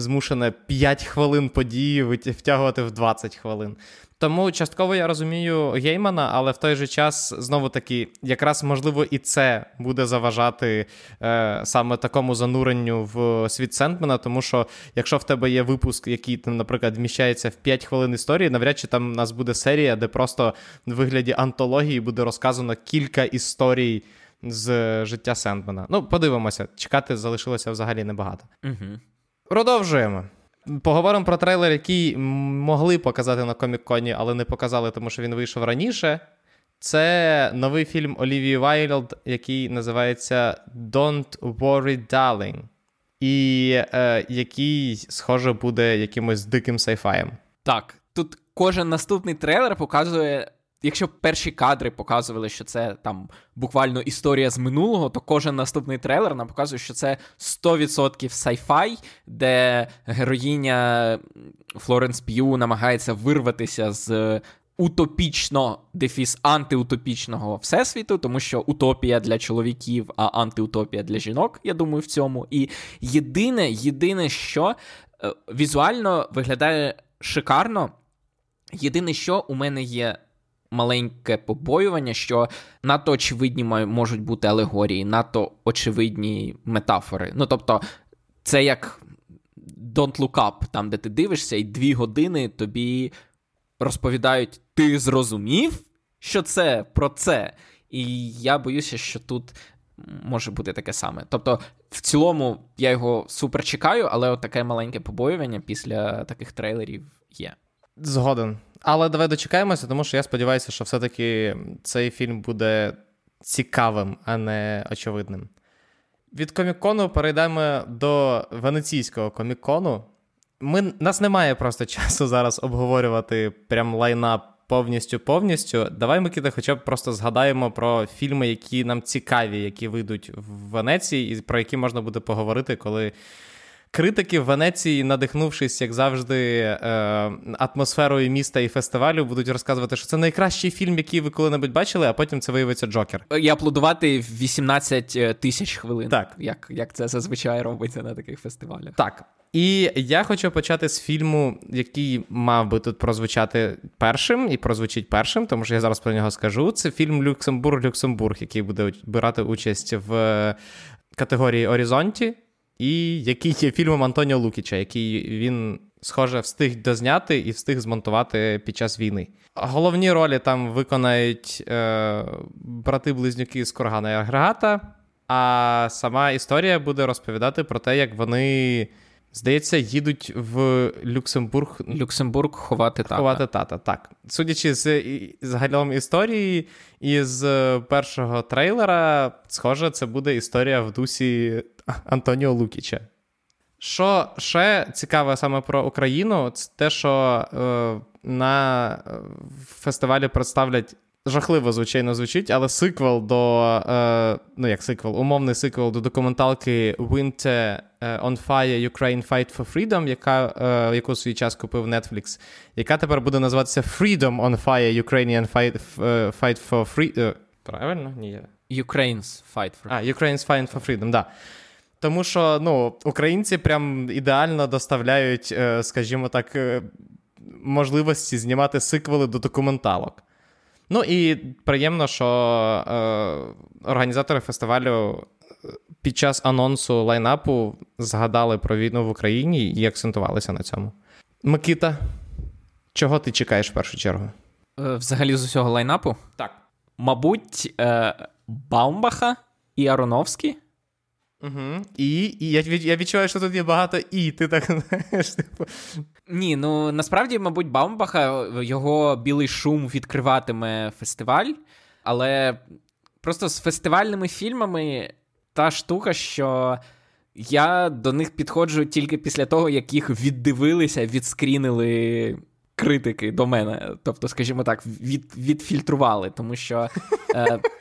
змушене 5 хвилин події втягувати в 20 хвилин. Тому частково я розумію Геймана, але в той же час знову таки, якраз можливо і це буде заважати е, саме такому зануренню в світ Сендмена, тому що якщо в тебе є випуск, який там, наприклад, вміщається в 5 хвилин історії, навряд чи там у нас буде серія, де просто в вигляді антології буде розказано кілька історій з життя Сендмена. Ну, подивимося, чекати залишилося взагалі небагато. Угу. Продовжуємо. Поговоримо про трейлер, який могли показати на Комік-Коні, але не показали, тому що він вийшов раніше. Це новий фільм Олівії Вайлд, який називається Don't Worry Darling. І е, який, схоже, буде якимось диким сайфаєм. Так, тут кожен наступний трейлер показує Якщо перші кадри показували, що це там буквально історія з минулого, то кожен наступний трейлер нам показує, що це 100% сайфай, де героїня Флоренс П'ю намагається вирватися з утопічно дефіс антиутопічного всесвіту, тому що утопія для чоловіків, а антиутопія для жінок, я думаю, в цьому. І єдине, єдине, що е, візуально виглядає шикарно. Єдине, що у мене є маленьке побоювання, що надто очевидні можуть бути алегорії, надто очевидні метафори. Ну тобто, це як Don't Look Up, там, де ти дивишся, і дві години тобі розповідають: ти зрозумів, що це про це. І я боюся, що тут. Може бути таке саме. Тобто, в цілому, я його супер чекаю, але от таке маленьке побоювання після таких трейлерів є. Згоден. Але давай дочекаємося, тому що я сподіваюся, що все-таки цей фільм буде цікавим, а не очевидним. Від комікону перейдемо до венеційського комікону. Ми, Нас немає просто часу зараз обговорювати прям лайна повністю-повністю. Давай, Микита, хоча б просто згадаємо про фільми, які нам цікаві, які вийдуть в Венеції, і про які можна буде поговорити, коли Критики в Венеції, надихнувшись, як завжди, е, атмосферою міста і фестивалю, будуть розказувати, що це найкращий фільм, який ви коли-небудь бачили, а потім це виявиться Джокер. І аплодувати 18 тисяч хвилин. Так. Як, як це зазвичай робиться на таких фестивалях. Так. І я хочу почати з фільму, який мав би тут прозвучати першим, і прозвучить першим, тому що я зараз про нього скажу. Це фільм Люксембург-Люксембург, який буде брати участь в категорії Орізонті, і який є фільмом Антоніо Лукіча, який він, схоже, встиг дозняти і встиг змонтувати під час війни. Головні ролі там виконають е, брати-близнюки з Кургана і Агрегата, а сама історія буде розповідати про те, як вони. Здається, їдуть в Люксембург Люксембург ховати тата. Ховати тата, так. Судячи з загалом історії і з першого трейлера, схоже, це буде історія в дусі Антоніо Лукіча. Що ще цікаве саме про Україну, це те, що е, на фестивалі представлять жахливо, звичайно, звучить, але сиквел до. Е, ну, як сиквел, умовний сиквел до документалки Winter on Fire Ukraine Fight for Freedom, яка, е, яку свій час купив Netflix, яка тепер буде називатися Freedom on Fire Ukrainian Fight, fight for Freedom. Правильно? Ні. Ukraine's Fight for А, Ukraine's Fight for Freedom, да. Тому що ну, українці прям ідеально доставляють, скажімо так, можливості знімати сиквели до документалок. Ну і приємно, що е, організатори фестивалю під час анонсу лайнапу згадали про війну в Україні і акцентувалися на цьому. Микита, чого ти чекаєш в першу чергу? Е, взагалі з усього лайнапу? Так. Мабуть, е, Баумбаха і Ароновський. Угу. І і я я відчуваю, що тут є багато і. Ти так [LAUGHS] знаєш. Типу. Ні, ну насправді, мабуть, Баумбаха його білий шум відкриватиме фестиваль, але просто з фестивальними фільмами та штука, що я до них підходжу тільки після того, як їх віддивилися, відскрінили. Критики до мене, тобто, скажімо так, від, відфільтрували, тому що е, [LAUGHS]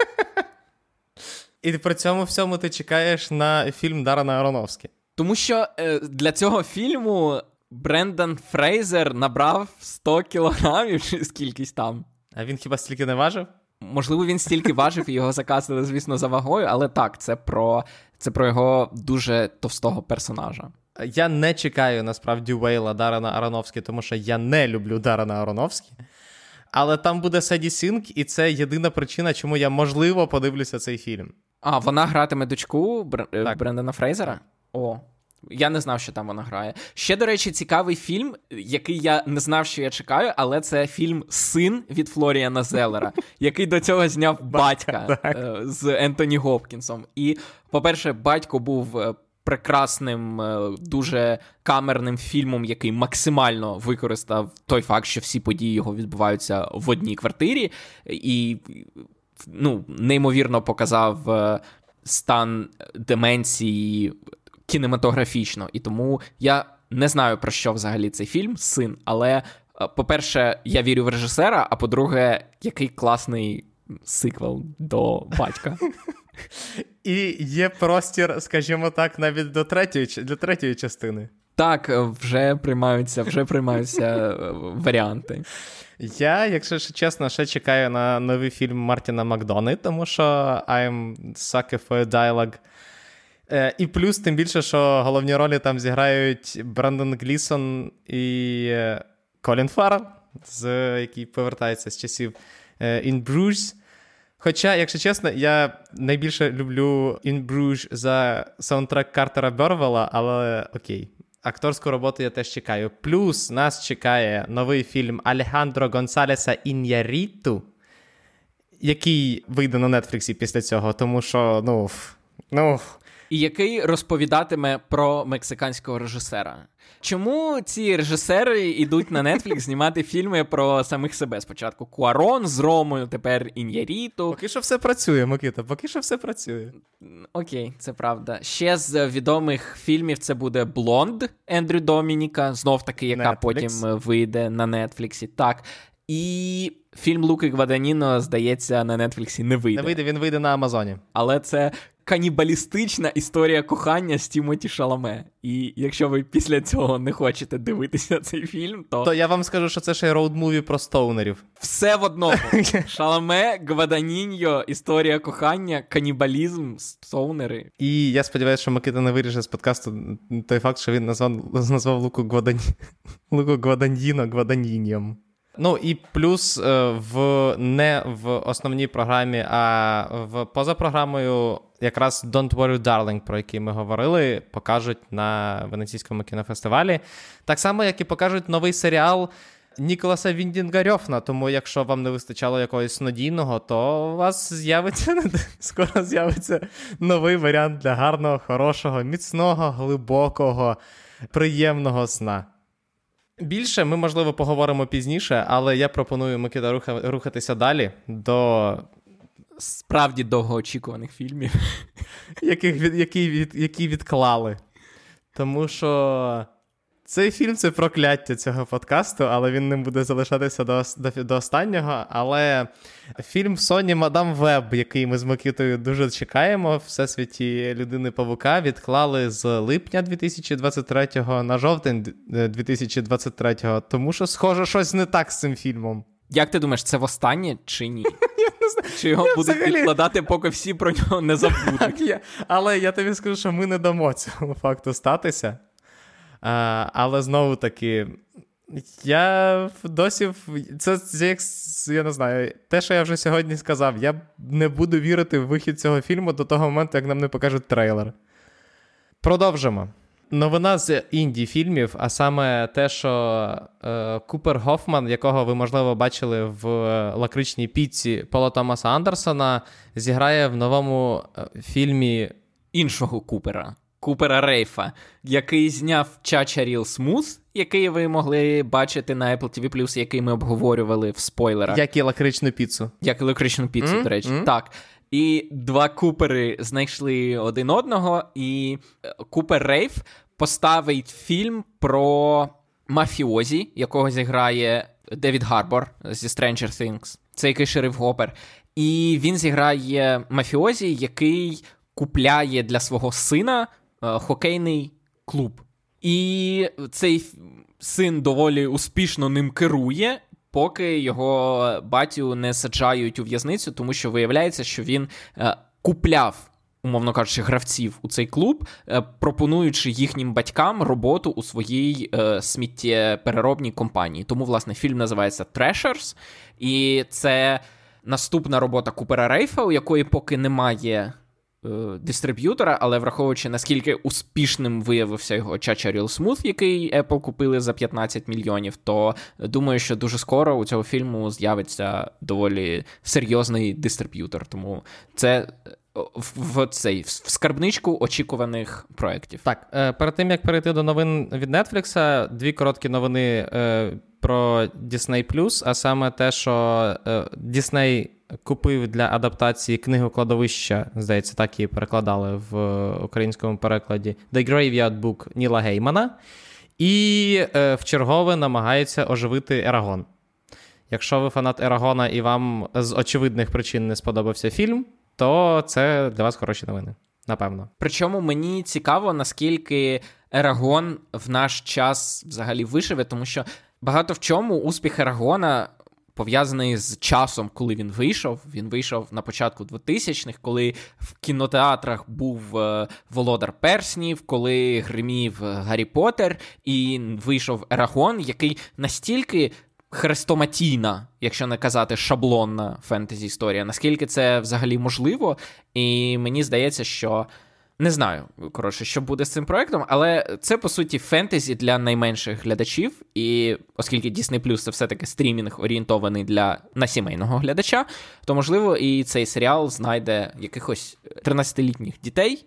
і при цьому всьому ти чекаєш на фільм Дарана Аронофські. Тому що е, для цього фільму Брендан Фрейзер набрав 100 кілограмів чи скількись там. А він хіба стільки не важив? Можливо, він стільки важив і його закастили, звісно, за вагою, але так, це про це про його дуже товстого персонажа. Я не чекаю насправді Вейла Дарена Аронофскі, тому що я не люблю Дарена Аронофскі. Але там буде Седі Сінк, і це єдина причина, чому я можливо подивлюся цей фільм. А, вона гратиме дочку Бр... Е, так. Брендана Фрейзера? О. Я не знав, що там вона грає. Ще, до речі, цікавий фільм, який я не знав, що я чекаю, але це фільм Син від Флоріана Зелера, [LAUGHS] який до цього зняв батька [LAUGHS] е, з Ентоні Гопкінсом. І, по-перше, батько був е, прекрасним, дуже камерним фільмом, який максимально використав той факт, що всі події його відбуваються в одній квартирі. І ну, неймовірно показав е, стан деменції кінематографічно. І тому я не знаю про що взагалі цей фільм, син. Але, е, по-перше, я вірю в режисера, а по-друге, який класний сиквел до батька. [LAUGHS] І є простір, скажімо так, навіть до третьої для третьої частини. Так, вже приймаються, вже приймаються е, варіанти. Я, якщо чесно, ще чекаю на новий фільм Мартіна Макдони, тому що I'm sucker for dialogue. Е, І плюс, тим більше, що головні ролі там зіграють Брендон Глісон і е, Колін Фаррелл, з, який повертається з часів е, In Bruges. Хоча, якщо чесно, я найбільше люблю In Bruges за саундтрек Картера Бервела, але окей. Акторську роботу я теж чекаю. Плюс нас чекає новий фільм Алехандро Гонсалеса Ін'яріту, який вийде на Нетфліксі після цього, тому що, ну. ну... І який розповідатиме про мексиканського режисера. Чому ці режисери йдуть на Netflix знімати фільми про самих себе? Спочатку Куарон з Ромою, тепер Ін'яріту. Поки що все працює, Микита, поки що все працює. Окей, це правда. Ще з відомих фільмів це буде Блонд Ендрю Домініка, знов таки, яка Netflix. потім вийде на Нетфліксі. Так. І фільм Луки Гваданіно, здається, на Нетфліксі не вийде. Не вийде, він вийде на Амазоні. Але це канібалістична історія кохання з Тімоті Шаламе. І якщо ви після цього не хочете дивитися [LAUGHS] цей фільм, то То я вам скажу, що це ще й роуд-муві про стоунерів. все в одному. [LAUGHS] Шаламе, Гваданіньо, історія кохання, канібалізм, стоунери. І я сподіваюся, що Микита не виріже з подкасту той факт, що він назвав, [LAUGHS] назвав Луку Гвадані... Луку Гваданьїно. Ну і плюс е, в не в основній програмі, а в поза програмою якраз Don't Worry Darling, про який ми говорили, покажуть на Венеційському кінофестивалі. Так само, як і покажуть новий серіал Ніколаса Віндінга Рьофна. Тому, якщо вам не вистачало якогось надійного, то у вас з'явиться [LAUGHS] скоро з'явиться новий варіант для гарного, хорошого, міцного, глибокого, приємного сна. Більше ми, можливо, поговоримо пізніше, але я пропоную Микита руха, рухатися далі до Справді довгоочікуваних фільмів. [LAUGHS] яких які, які відклали. Тому що цей фільм це прокляття цього подкасту, але він не буде залишатися до, до, до останнього. Але фільм Sony Мадам Веб, який ми з Микитою дуже чекаємо, в всесвіті людини Павука, відклали з липня 2023 на жовтень 2023, тому що, схоже, щось не так з цим фільмом. Як ти думаєш, це востаннє чи ні? [LAUGHS] Я не знаю. Чи його Я будуть взагалі- відкладати, поки всі про нього не [LAUGHS] забудуть? Так, я, але я тобі скажу, що ми не дамо цьому факту статися. А, але знову таки, я досі. Це, це як я не знаю, те, що я вже сьогодні сказав, я не буду вірити в вихід цього фільму до того моменту, як нам не покажуть трейлер. Продовжимо. Новина з інді фільмів, а саме те, що е, Купер Гофман, якого ви, можливо, бачили в е, лакричній піці Пола Томаса Андерсона, зіграє в новому е, фільмі. Іншого Купера. Купера Рейфа, який зняв Cha Cha Real Smooth, який ви могли бачити на Apple TV+, який ми обговорювали в спойлерах. Як і лакричну піцу. Як лакричну піцу, Мгм, до речі. мгм. Так. І два Купери знайшли один одного, і е, Купер Рейф поставить фільм про мафіозі, якого зіграє Девід Гарбор зі Stranger Things. Це який шериф Гопер. І він зіграє мафіозі, який купляє для свого сина хокейний клуб. І цей син доволі успішно ним керує, поки його батю не саджають у в'язницю, тому що виявляється, що він е, купляв. Умовно кажучи, гравців у цей клуб, е, пропонуючи їхнім батькам роботу у своїй е, сміттєпереробній компанії. Тому, власне, фільм називається Trashers, і це наступна робота Купера Рейфа, у якої поки немає е, дистриб'ютора, але враховуючи, наскільки успішним виявився його Чача Real Smooth, який Apple купили за 15 мільйонів, то думаю, що дуже скоро у цього фільму з'явиться доволі серйозний дистриб'ютор. Тому це е, в, в цей в скарбничку очікуваних проєктів. Так, е, перед тим як перейти до новин від Netflix, дві короткі новини е, про Disney+, а саме те, що е, Disney купив для адаптації книгу кладовища, здається, так її перекладали в українському перекладі The Graveyard Book Ніла Геймана, і е, чергове намагається оживити Ерагон. Якщо ви фанат Ерагона і вам з очевидних причин не сподобався фільм, то це для вас хороші новини. Напевно. Причому мені цікаво, наскільки Ерагон в наш час взагалі виживе, тому що багато в чому успіх Ерагона пов'язаний з часом, коли він вийшов. Він вийшов на початку 2000-х, коли в кінотеатрах був е, Володар Перснів, коли гримів е, Гаррі Поттер, і вийшов Ерагон, який настільки. Хрестоматійна, якщо не казати шаблонна фентезі історія, наскільки це взагалі можливо, і мені здається, що не знаю, коротше, що буде з цим проектом, але це по суті фентезі для найменших глядачів. І оскільки Disney Plus це все-таки стрімінг орієнтований для на сімейного глядача, то можливо і цей серіал знайде якихось 13-літніх дітей,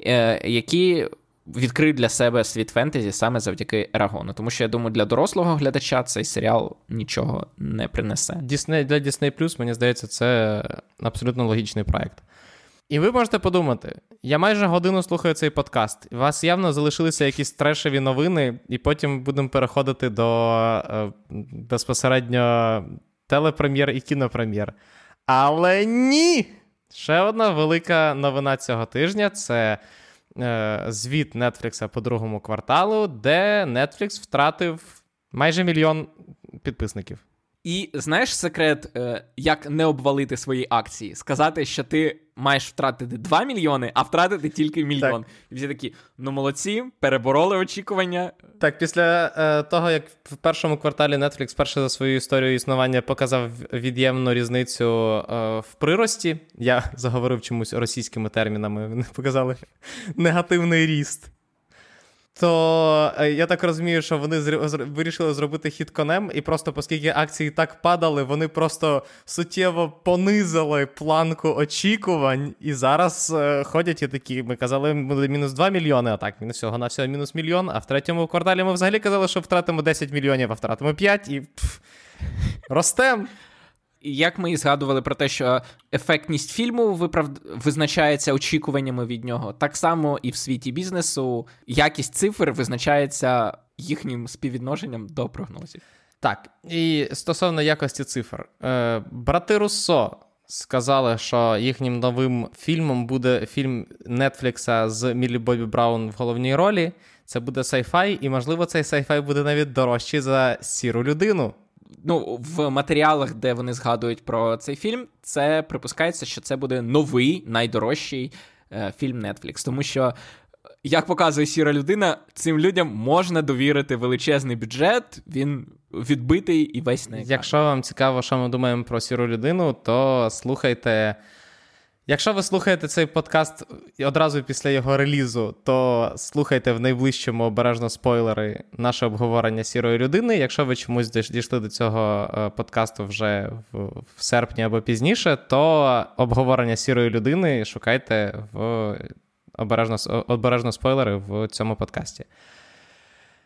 е, які відкриють для себе світ фентезі саме завдяки Ерагону. Тому що я думаю, для дорослого глядача цей серіал нічого не принесе. Disney, для Disney мені здається, це абсолютно логічний проект. І ви можете подумати: я майже годину слухаю цей подкаст. У вас явно залишилися якісь трешеві новини, і потім будемо переходити до е, безпосередньо телепрем'єр і кінопрем'єр. Але ні! Ще одна велика новина цього тижня це е, звіт Netflix по другому кварталу, де Netflix втратив майже мільйон підписників. І знаєш секрет, е, як не обвалити свої акції? Сказати, що ти маєш втратити 2 мільйони, а втратити тільки мільйон. Так. І всі такі, ну молодці, перебороли очікування. Так, після е, того, як в першому кварталі Netflix перше за свою історію існування показав від'ємну різницю е, в прирості, я [LAUGHS] заговорив чомусь російськими термінами, вони показали негативний ріст то е, я так розумію, що вони вирішили зробити хід конем, і просто, оскільки акції так падали, вони просто суттєво понизили планку очікувань. І зараз е, ходять і такі. Ми казали, буде мінус 2 мільйони, а так, мінус всього на всього мінус мільйон. А в третьому кварталі ми взагалі казали, що втратимо 10 мільйонів, а втратимо 5 і пф, ростем як ми і згадували про те, що ефектність фільму виправ... визначається очікуваннями від нього, так само і в світі бізнесу якість цифр визначається їхнім співвідношенням до прогнозів. Так, і стосовно якості цифр, е, брати Руссо сказали, що їхнім новим фільмом буде фільм Нетфлікса з Міллі Бобі Браун в головній ролі. Це буде сайфай, і, можливо, цей сайфай буде навіть дорожчий за сіру людину ну, в матеріалах, де вони згадують про цей фільм, це припускається, що це буде новий найдорожчий е, фільм Netflix. Тому що, як показує сіра людина, цим людям можна довірити величезний бюджет, він відбитий і весь на екран. Якщо вам цікаво, що ми думаємо про сіру людину, то слухайте. Якщо ви слухаєте цей подкаст одразу після його релізу, то слухайте в найближчому обережно спойлери наше обговорення сірої людини. Якщо ви чомусь дійшли до цього е, подкасту вже в, серпні або пізніше, то обговорення сірої людини шукайте в обережно, обережно спойлери в цьому подкасті.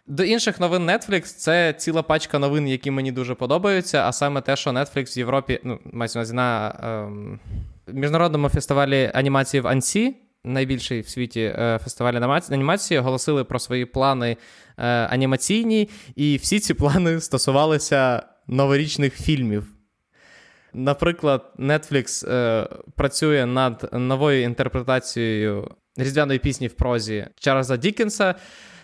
До інших новин Netflix це ціла пачка новин, які мені дуже подобаються, а саме те, що Netflix в Європі, ну, мається на ем, міжнародному фестивалі анімації в Ансі, найбільший в світі е, фестиваль анімації, оголосили про свої плани е, анімаційні, і всі ці плани [LAUGHS] стосувалися новорічних фільмів. Наприклад, Netflix е, працює над новою інтерпретацією різдвяної пісні в прозі Чарльза Дікенса.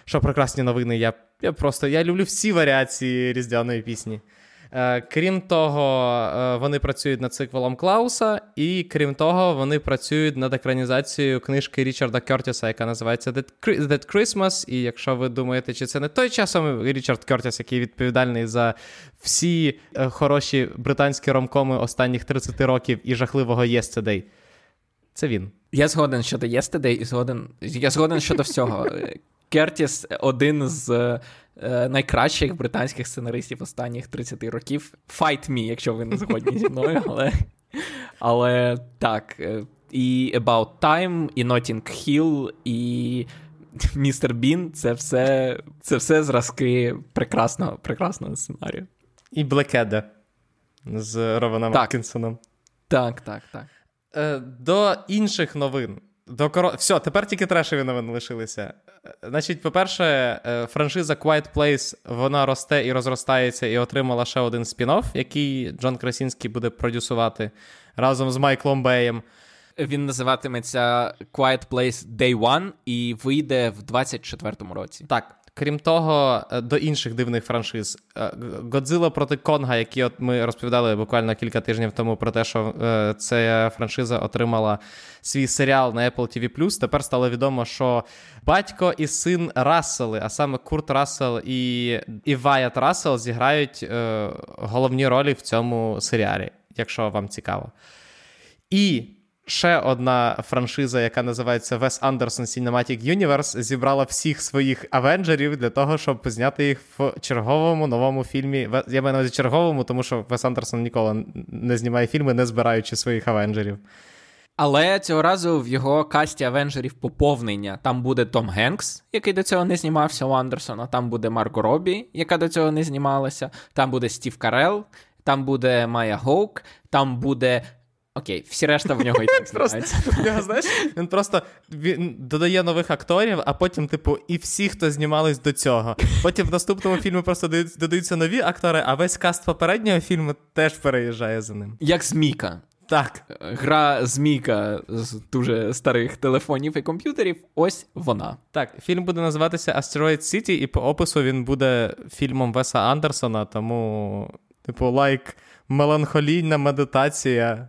Що прекрасні новини. Я я просто я люблю всі варіації різдвяної пісні. Е, крім того, е, вони працюють над циквелом Клауса, і крім того, вони працюють над екранізацією книжки Річарда Кертіса, яка називається Dead Christmas. І якщо ви думаєте, чи це не той часом Річард Кертіс, який відповідальний за всі е, хороші британські ромкоми останніх 30 років і жахливого Yesterday, це він. Я згоден щодо Yesterday і згоден. Я згоден щодо всього. [LAUGHS] Кертіс один з е, найкращих британських сценаристів останніх 30 років. Fight me, якщо ви не згодні зі мною, але але так. Е, і About Time, і Notting Hill, і Містер Бін це все це все зразки прекрасного прекрасного сценарію. І Блекеда з Рованом Аткінсоном. Так, так, так. Е, До інших новин. До коро... Все, тепер тільки трешеві новини лишилися. Значить, по-перше, е, франшиза Quiet Place вона росте і розростається, і отримала ще один спін-офф, який Джон Красінський буде продюсувати разом з Майклом Беєм. Він називатиметься Quiet Place Day One і вийде в 24-му році. Так. Крім того, е, до інших дивних франшиз Годзilla проти Конга, які от ми розповідали буквально кілька тижнів тому про те, що е, ця франшиза отримала свій серіал на Apple TV+. Тепер стало відомо, що батько і син Рассели, а саме Курт Рассел і і Ваят Рассел зіграють е, головні ролі в цьому серіалі, якщо вам цікаво. І ще одна франшиза, яка називається Wes Anderson Cinematic Universe, зібрала всіх своїх авенджерів для того, щоб зняти їх в черговому новому фільмі. Я маю на увазі черговому, тому що Вес Андерсон ніколи не знімає фільми, не збираючи своїх авенджерів. Але цього разу в його касті авенджерів поповнення. Там буде Том Генкс, який до цього не знімався у Андерсона. Там буде Марго Робі, яка до цього не знімалася. Там буде Стів Карел, там буде Майя Гоук, там буде Окей, всі решта в нього і так знімаються. [LAUGHS] знаєш, Він просто він додає нових акторів, а потім, типу, і всі, хто знімались до цього. Потім в наступному фільмі просто додаються нові актори, а весь каст попереднього фільму теж переїжджає за ним. Як Зміка. Так. Гра Змійка з дуже старих телефонів і комп'ютерів. Ось вона. Так, фільм буде називатися Asteroid City, і по опису він буде фільмом Веса Андерсона, тому, типу, лайк, меланхолійна медитація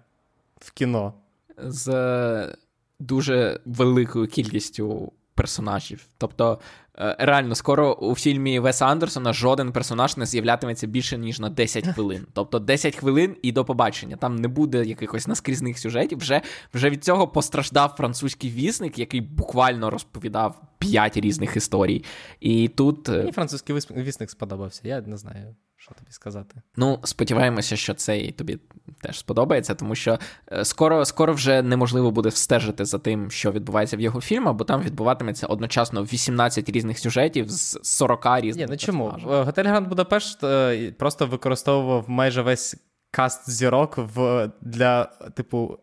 в кіно. З дуже великою кількістю персонажів. Тобто, е, реально, скоро у фільмі Веса Андерсона жоден персонаж не з'являтиметься більше, ніж на 10 хвилин. Тобто 10 хвилин і до побачення. Там не буде якихось наскрізних сюжетів. Вже вже від цього постраждав французький вісник, який буквально розповідав 5 різних історій. І тут. е, Мені французький вісник сподобався, я не знаю, що тобі сказати. Ну, сподіваємося, що це і тобі теж сподобається, тому що е, скоро, скоро вже неможливо буде встежити за тим, що відбувається в його фільмах, бо там відбуватиметься одночасно 18 різних сюжетів з 40 Ні, ну чому? Е, Готель Гранд Будапешт е, просто використовував майже весь каст зірок в, для, типу,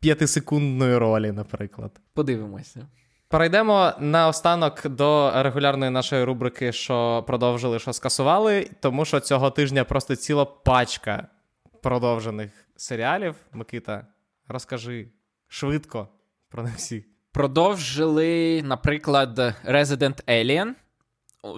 п'ятисекундної ролі, наприклад. Подивимося. Перейдемо наостанок до регулярної нашої рубрики, що продовжили, що скасували, тому що цього тижня просто ціла пачка продовжених серіалів. Микита, розкажи швидко про них всі. Продовжили, наприклад, Resident Alien.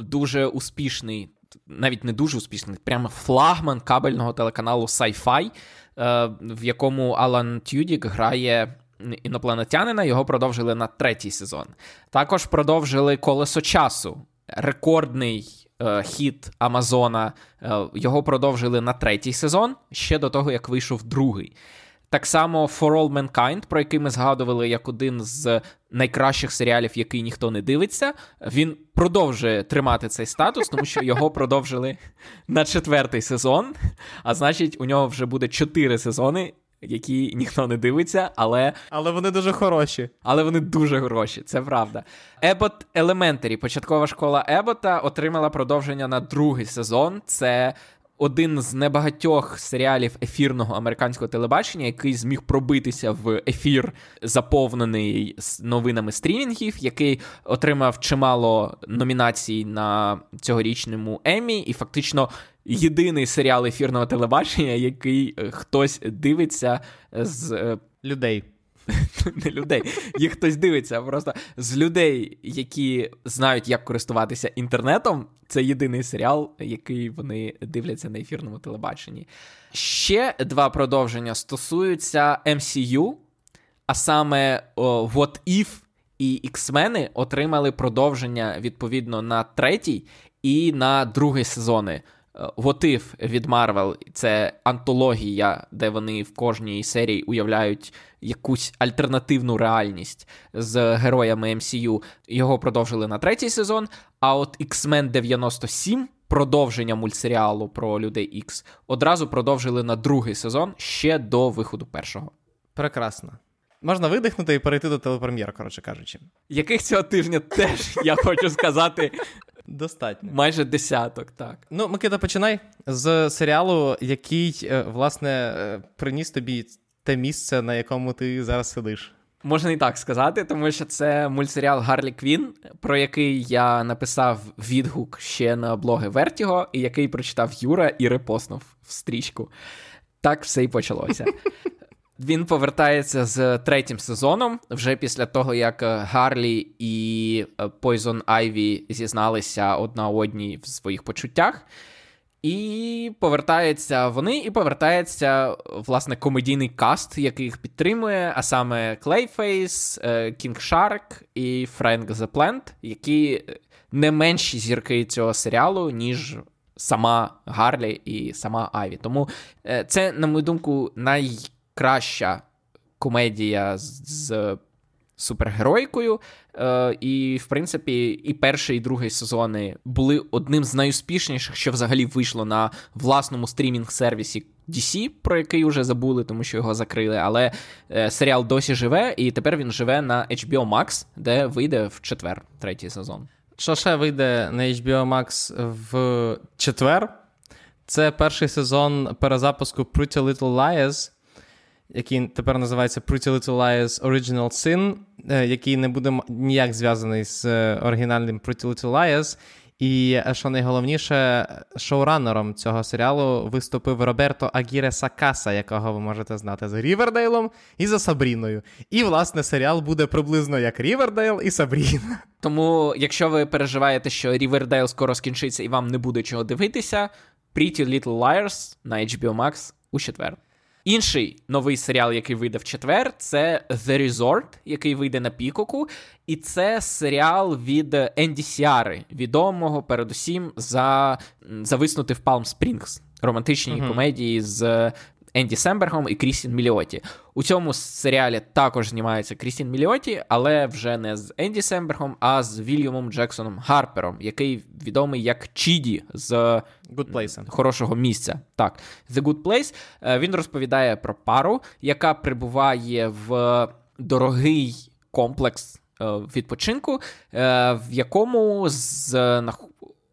Дуже успішний, навіть не дуже успішний, прямо флагман кабельного телеканалу Sci-Fi, е, в якому Алан Тюдік грає інопланетянина. Його продовжили на третій сезон. Також продовжили Колесо часу. Рекордний е, хіт Амазона. Е, його продовжили на третій сезон, ще до того, як вийшов другий. Так само For All Mankind, про який ми згадували як один з найкращих серіалів, який ніхто не дивиться. Він продовжує тримати цей статус, тому що його продовжили на четвертий сезон. А значить, у нього вже буде чотири сезони, які ніхто не дивиться, але Але вони дуже хороші. але вони дуже гроші, це правда. Ебот Elementary, початкова школа Ебота, отримала продовження на другий сезон. Це один з небагатьох серіалів ефірного американського телебачення, який зміг пробитися в ефір, заповнений новинами стрімінгів, який отримав чимало номінацій на цьогорічному Еммі, і фактично єдиний серіал ефірного телебачення, який е, хтось дивиться з е, Людей. [LAUGHS] не людей, їх хтось дивиться. Просто з людей, які знають, як користуватися інтернетом, це єдиний серіал, який вони дивляться на ефірному телебаченні. Ще два продовження стосуються MCU, а саме о, What If і X-мени отримали продовження відповідно на третій і на другий сезони. Е, від Marvel – це антологія, де вони в кожній серії уявляють якусь альтернативну реальність з героями MCU. Його продовжили на третій сезон. А от X-Men 97, продовження мультсеріалу про людей X, одразу продовжили на другий сезон ще до виходу першого. Прекрасно. Можна видихнути і перейти до телепрем'єр, коротше кажучи. Яких цього тижня теж я хочу сказати Достатньо. майже десяток, так. Ну, Микита, починай з серіалу, який, е, власне, е, приніс тобі те місце, на якому ти зараз сидиш. Можна і так сказати, тому що це мультсеріал Гарлі Квін, про який я написав відгук ще на блоги Вертіго, і який прочитав Юра і репостнув в стрічку. Так все і почалося. Він повертається з третім сезоном, вже після того, як е, Гарлі і е, Poison Ivy зізналися одна одній в своїх почуттях. І повертаються вони, і повертається власне комедійний каст, який їх підтримує, а саме Клейфейс, Кінг Шарк і Френк The Plant, які не менші зірки цього серіалу, ніж сама Гарлі і сама Айві. Тому е, це, на мою думку, найкраща комедія з, з супергеройкою. Е, і, в принципі, і перший, і другий сезони були одним з найуспішніших, що взагалі вийшло на власному стрімінг-сервісі DC, про який вже забули, тому що його закрили. Але е, серіал досі живе, і тепер він живе на HBO Max, де вийде в четвер, третій сезон. Що ще вийде на HBO Max в четвер? Це перший сезон перезапуску Pretty Little Liars, який тепер називається Pretty Little Liars Original Sin, е, який не буде ніяк зв'язаний з е, оригінальним Pretty Little Liars. І що найголовніше, шоуранером цього серіалу виступив Роберто Агіре Сакаса, якого ви можете знати за Рівердейлом і за Сабріною. І, власне, серіал буде приблизно як Рівердейл і Сабріна. Тому, якщо ви переживаєте, що Рівердейл скоро скінчиться і вам не буде чого дивитися, Pretty Little Liars на HBO Max у четвер. Інший новий серіал, який вийде в четвер, це The Resort, який вийде на Пікоку. І це серіал від Енді Сіари, відомого передусім за зависнути в Палм Спрінгс, романтичній uh-huh. комедії з Енді Сембергом і Крістін Міліоті. У цьому серіалі також знімається Крістін Міліоті, але вже не з Енді Сембергом, а з Вільямом Джексоном Гарпером, який відомий як Чіді з Good Place. хорошого місця. Так, The Good Place. Е, він розповідає про пару, яка прибуває в дорогий комплекс е, відпочинку, е, в якому з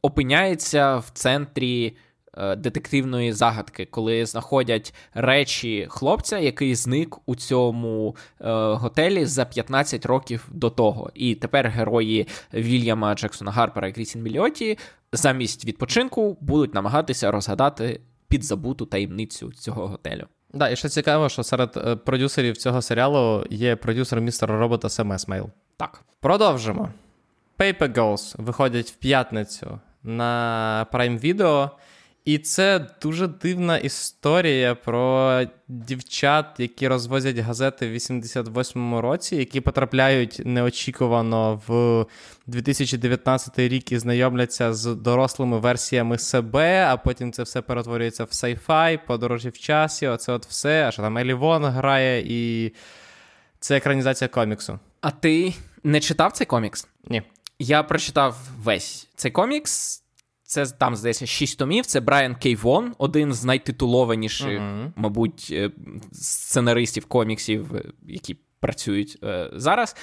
опиняється в центрі. Е, детективної загадки, коли знаходять речі хлопця, який зник у цьому е, готелі за 15 років до того. І тепер герої Вільяма Джексона Гарпера і Крістін Міліоті замість відпочинку будуть намагатися розгадати підзабуту таємницю цього готелю. Да, і ще цікаво, що серед е, продюсерів цього серіалу є продюсер містера робота Сем Есмейл. Так. Продовжимо. Paper Girls виходять в п'ятницю на Prime Video. І це дуже дивна історія про дівчат, які розвозять газети в 88-му році, які потрапляють неочікувано в 2019 рік і знайомляться з дорослими версіями себе, а потім це все перетворюється в сайфай, подорожі в часі. Оце от все. А що там Елі Вон грає, і це екранізація коміксу. А ти не читав цей комікс? Ні. Я прочитав весь цей комікс. Це там, здається, шість томів. Це Брайан Кейвон, один з найтитулованіших, uh-huh. мабуть, е, сценаристів коміксів, е, які працюють е, зараз.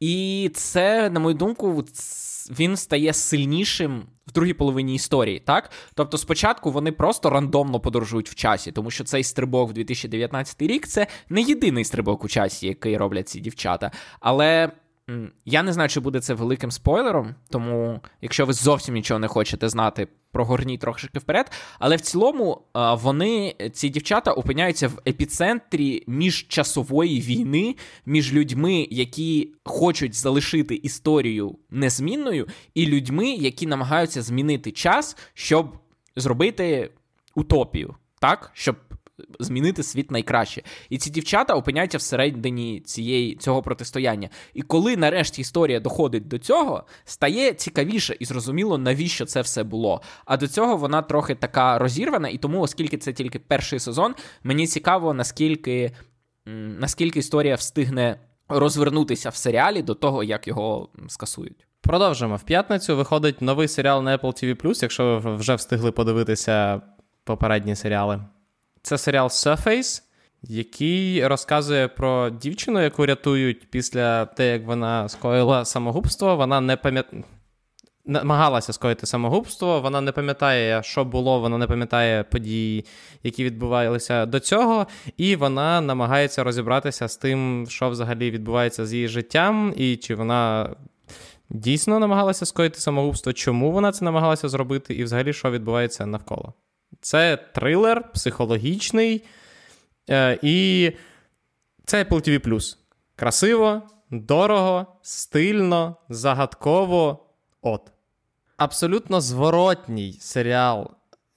І це, на мою думку, він стає сильнішим в другій половині історії, так? Тобто, спочатку вони просто рандомно подорожують в часі, тому що цей стрибок в 2019 рік це не єдиний стрибок у часі, який роблять ці дівчата. Але я не знаю, чи буде це великим спойлером, тому якщо ви зовсім нічого не хочете знати, прогорніть трошки вперед. Але в цілому вони, ці дівчата, опиняються в епіцентрі міжчасової війни між людьми, які хочуть залишити історію незмінною, і людьми, які намагаються змінити час, щоб зробити утопію, так? Щоб змінити світ найкраще. І ці дівчата опиняються всередині цієї цього протистояння. І коли нарешті історія доходить до цього, стає цікавіше і зрозуміло, навіщо це все було. А до цього вона трохи така розірвана, і тому, оскільки це тільки перший сезон, мені цікаво, наскільки, наскільки історія встигне розвернутися в серіалі до того, як його скасують. Продовжимо. В п'ятницю виходить новий серіал на Apple TV+, якщо ви вже встигли подивитися попередні серіали. Це серіал Surface, який розказує про дівчину, яку рятують після того, як вона скоїла самогубство. Вона не пам'ятає. Намагалася скоїти самогубство, вона не пам'ятає, що було, вона не пам'ятає події, які відбувалися до цього, і вона намагається розібратися з тим, що взагалі відбувається з її життям, і чи вона дійсно намагалася скоїти самогубство, чому вона це намагалася зробити, і взагалі що відбувається навколо. Це трилер психологічний. Е, І це Apple TV. Красиво, дорого, стильно, загадково. От. Абсолютно зворотній серіал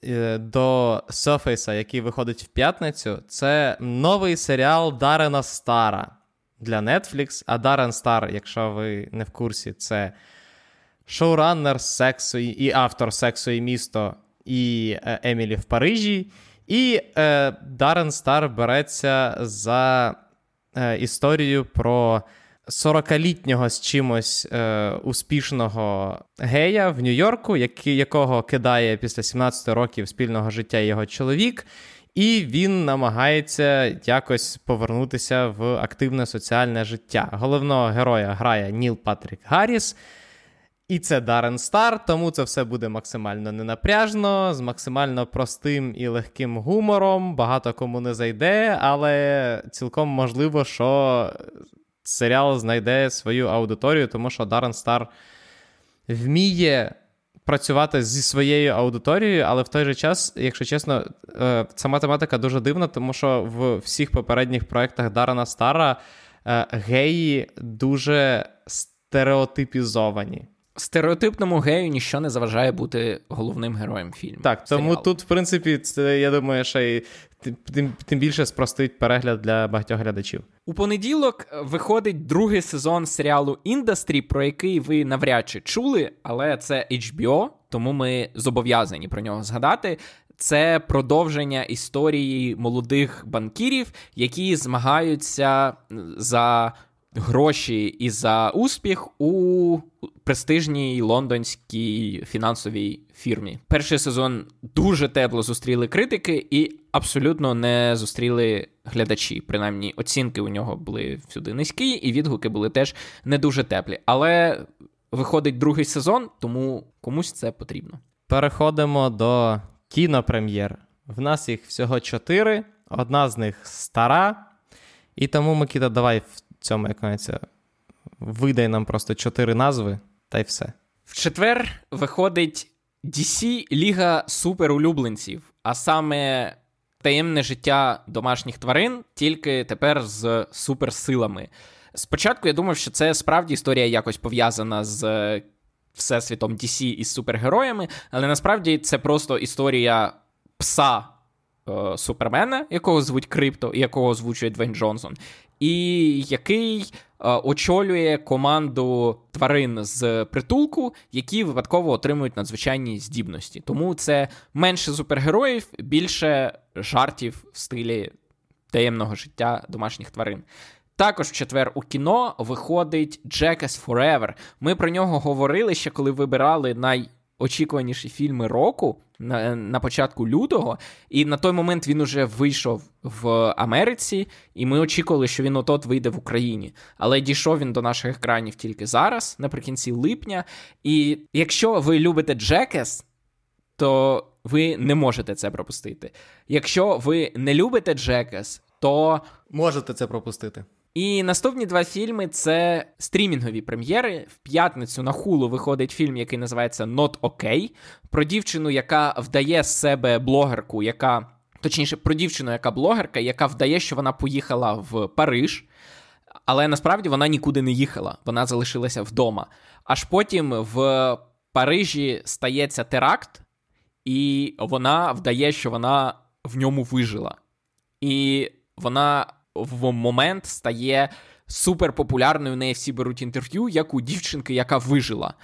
е, до Surface, який виходить в п'ятницю. Це новий серіал Дарена Стара для Netflix. А Дарен Стар, якщо ви не в курсі, це шоураннер сексу і автор сексу і місто і е, Емілі в Парижі. І е, Дарен Стар береться за е, історію про 40-літнього з чимось е, успішного гея в Нью-Йорку, який, якого кидає після 17 років спільного життя його чоловік. І він намагається якось повернутися в активне соціальне життя. Головного героя грає Ніл Патрік Гарріс. І це Дарен Стар, тому це все буде максимально ненапряжно, з максимально простим і легким гумором. Багато кому не зайде, але цілком можливо, що серіал знайде свою аудиторію, тому що Дарен Стар вміє працювати зі своєю аудиторією, але в той же час, якщо чесно, е, ця математика дуже дивна, тому що в всіх попередніх проєктах Дарана Стара е, геї дуже стереотипізовані. Стереотипному гею ніщо не заважає бути головним героєм фільму. Так, тому серіалу. тут, в принципі, це, я думаю, ще й тим, тим більше спростить перегляд для багатьох глядачів. У понеділок виходить другий сезон серіалу Індастрі, про який ви навряд чи чули, але це HBO, тому ми зобов'язані про нього згадати. Це продовження історії молодих банкірів, які змагаються за гроші і за успіх у престижній лондонській фінансовій фірмі. Перший сезон дуже тепло зустріли критики і абсолютно не зустріли глядачі. Принаймні, оцінки у нього були всюди низькі, і відгуки були теж не дуже теплі. Але виходить другий сезон, тому комусь це потрібно. Переходимо до кінопрем'єр. В нас їх всього чотири, одна з них стара. І тому, Микита, давай в цьому як кажеться, видай нам просто чотири назви, та й все. В четвер виходить DC Ліга суперулюбленців, а саме таємне життя домашніх тварин, тільки тепер з суперсилами. Спочатку я думав, що це справді історія якось пов'язана з всесвітом DC із супергероями, але насправді це просто історія пса е, Супермена, якого звуть Крипто, і якого озвучує Двейн Джонсон, і який е, очолює команду тварин з притулку, які випадково отримують надзвичайні здібності. Тому це менше супергероїв, більше жартів в стилі таємного життя домашніх тварин. Також в четвер у кіно виходить Jackass Forever. Ми про нього говорили ще коли вибирали найочікуваніші фільми року на, на початку лютого. І на той момент він уже вийшов в Америці, і ми очікували, що він отот вийде в Україні. Але дійшов він до наших екранів тільки зараз, наприкінці липня. І якщо ви любите Jackass, то ви не можете це пропустити. Якщо ви не любите Jackass, то можете це пропустити. І наступні два фільми це стрімінгові прем'єри. В п'ятницю на хулу виходить фільм, який називається Not OK, про дівчину, яка вдає з себе блогерку, яка точніше про дівчину, яка блогерка, яка вдає, що вона поїхала в Париж. Але насправді вона нікуди не їхала, вона залишилася вдома. Аж потім в Парижі стається теракт, і вона вдає, що вона в ньому вижила. І вона в момент стає суперпопулярною, в неї всі беруть інтерв'ю, як у дівчинки, яка вижила.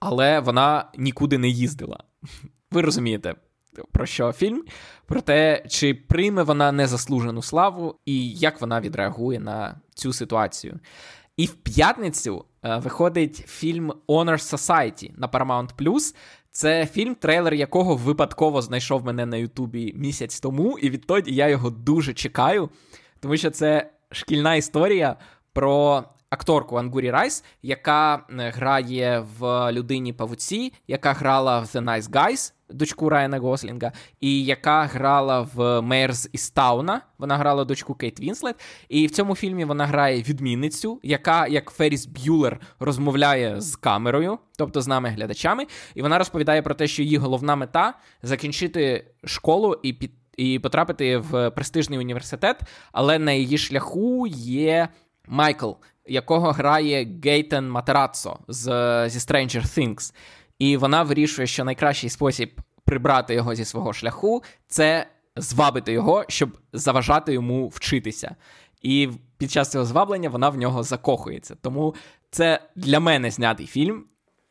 Але вона нікуди не їздила. [LAUGHS] Ви розумієте, про що фільм? Про те, чи прийме вона незаслужену славу, і як вона відреагує на цю ситуацію. І в п'ятницю е, виходить фільм Honor Society на Paramount+. Це фільм, трейлер якого випадково знайшов мене на Ютубі місяць тому, і відтоді я його дуже чекаю, тому що це шкільна історія про акторку Ангурі Райс, яка грає в людині павуці, яка грала в The Nice Guys, дочку Райана Гослінга, і яка грала в Меєр ізІсттауна. Вона грала дочку Кейт Вінслет. І в цьому фільмі вона грає відмінницю, яка, як Ферріс Б'юлер, розмовляє з камерою, тобто з нами глядачами. І вона розповідає про те, що її головна мета закінчити школу і під... І потрапити в престижний університет, але на її шляху є Майкл, якого грає Гейтен Матераццо з, зі Stranger Things. І вона вирішує, що найкращий спосіб прибрати його зі свого шляху це звабити його, щоб заважати йому вчитися. І під час цього зваблення вона в нього закохується. Тому це для мене знятий фільм.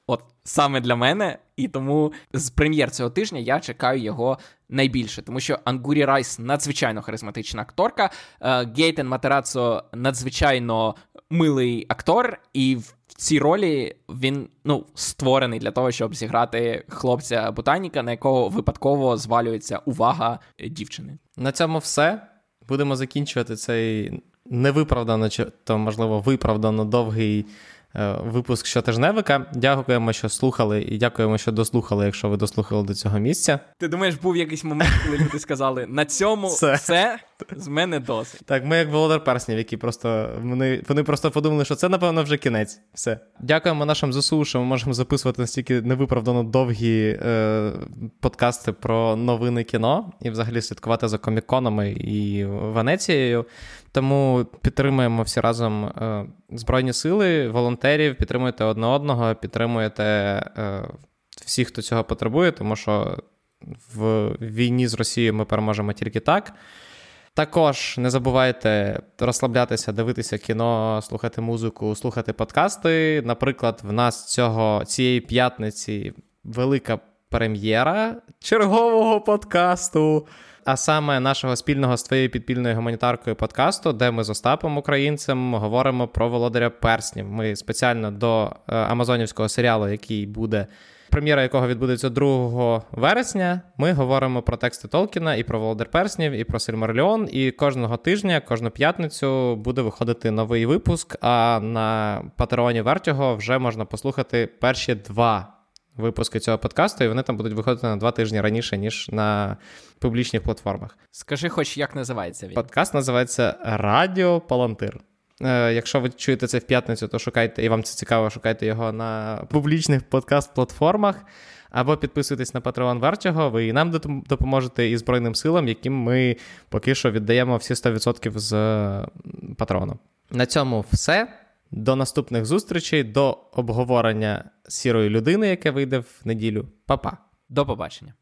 От саме для мене, і тому з прем'єр цього тижня я чекаю його найбільше, тому що Ангурі Райс надзвичайно харизматична акторка, Гейтен Матерацо надзвичайно милий актор, і в цій ролі він ну, створений для того, щоб зіграти хлопця ботаніка, на якого випадково звалюється увага дівчини. На цьому все. Будемо закінчувати цей невиправдано, чи то можливо виправдано довгий. Випуск щотижневика. Дякуємо, що слухали, і дякуємо, що дослухали, якщо ви дослухали до цього місця. Ти думаєш, був якийсь момент, коли люди сказали: на цьому все. все? З мене досить. Так, ми як володар перснів, які просто вони, вони просто подумали, що це, напевно, вже кінець. Все. Дякуємо нашим ЗСУ, що ми можемо записувати настільки невиправдано довгі е, подкасти про новини кіно і взагалі слідкувати за коміконами і Венецією. Тому підтримуємо всі разом е, Збройні сили, волонтерів, підтримуєте одне одного, підтримуєте е, всіх, хто цього потребує, тому що в війні з Росією ми переможемо тільки так. Також не забувайте розслаблятися, дивитися кіно, слухати музику, слухати подкасти. Наприклад, в нас цього цієї п'ятниці велика прем'єра чергового подкасту. А саме нашого спільного з твоєю підпільною гуманітаркою подкасту, де ми з Остапом Українцем говоримо про володаря перснів. Ми спеціально до е, амазонівського серіалу, який буде прем'єра якого відбудеться 2 вересня, ми говоримо про тексти Толкіна і про Володар Перснів, і про Сильмарліон. І кожного тижня, кожну п'ятницю буде виходити новий випуск. А на Патреоні Вертього вже можна послухати перші два випуски цього подкасту, і вони там будуть виходити на два тижні раніше, ніж на публічних платформах. Скажи, хоч як називається він? Подкаст називається Радіо Палантир. Е, якщо ви чуєте це в п'ятницю, то шукайте, і вам це цікаво, шукайте його на публічних подкаст-платформах. Або підписуйтесь на Patreon Вертього, ви і нам допоможете і Збройним силам, яким ми поки що віддаємо всі 100% з патрону. На цьому все. До наступних зустрічей, до обговорення сірої людини, яке вийде в неділю. Па-па. До побачення.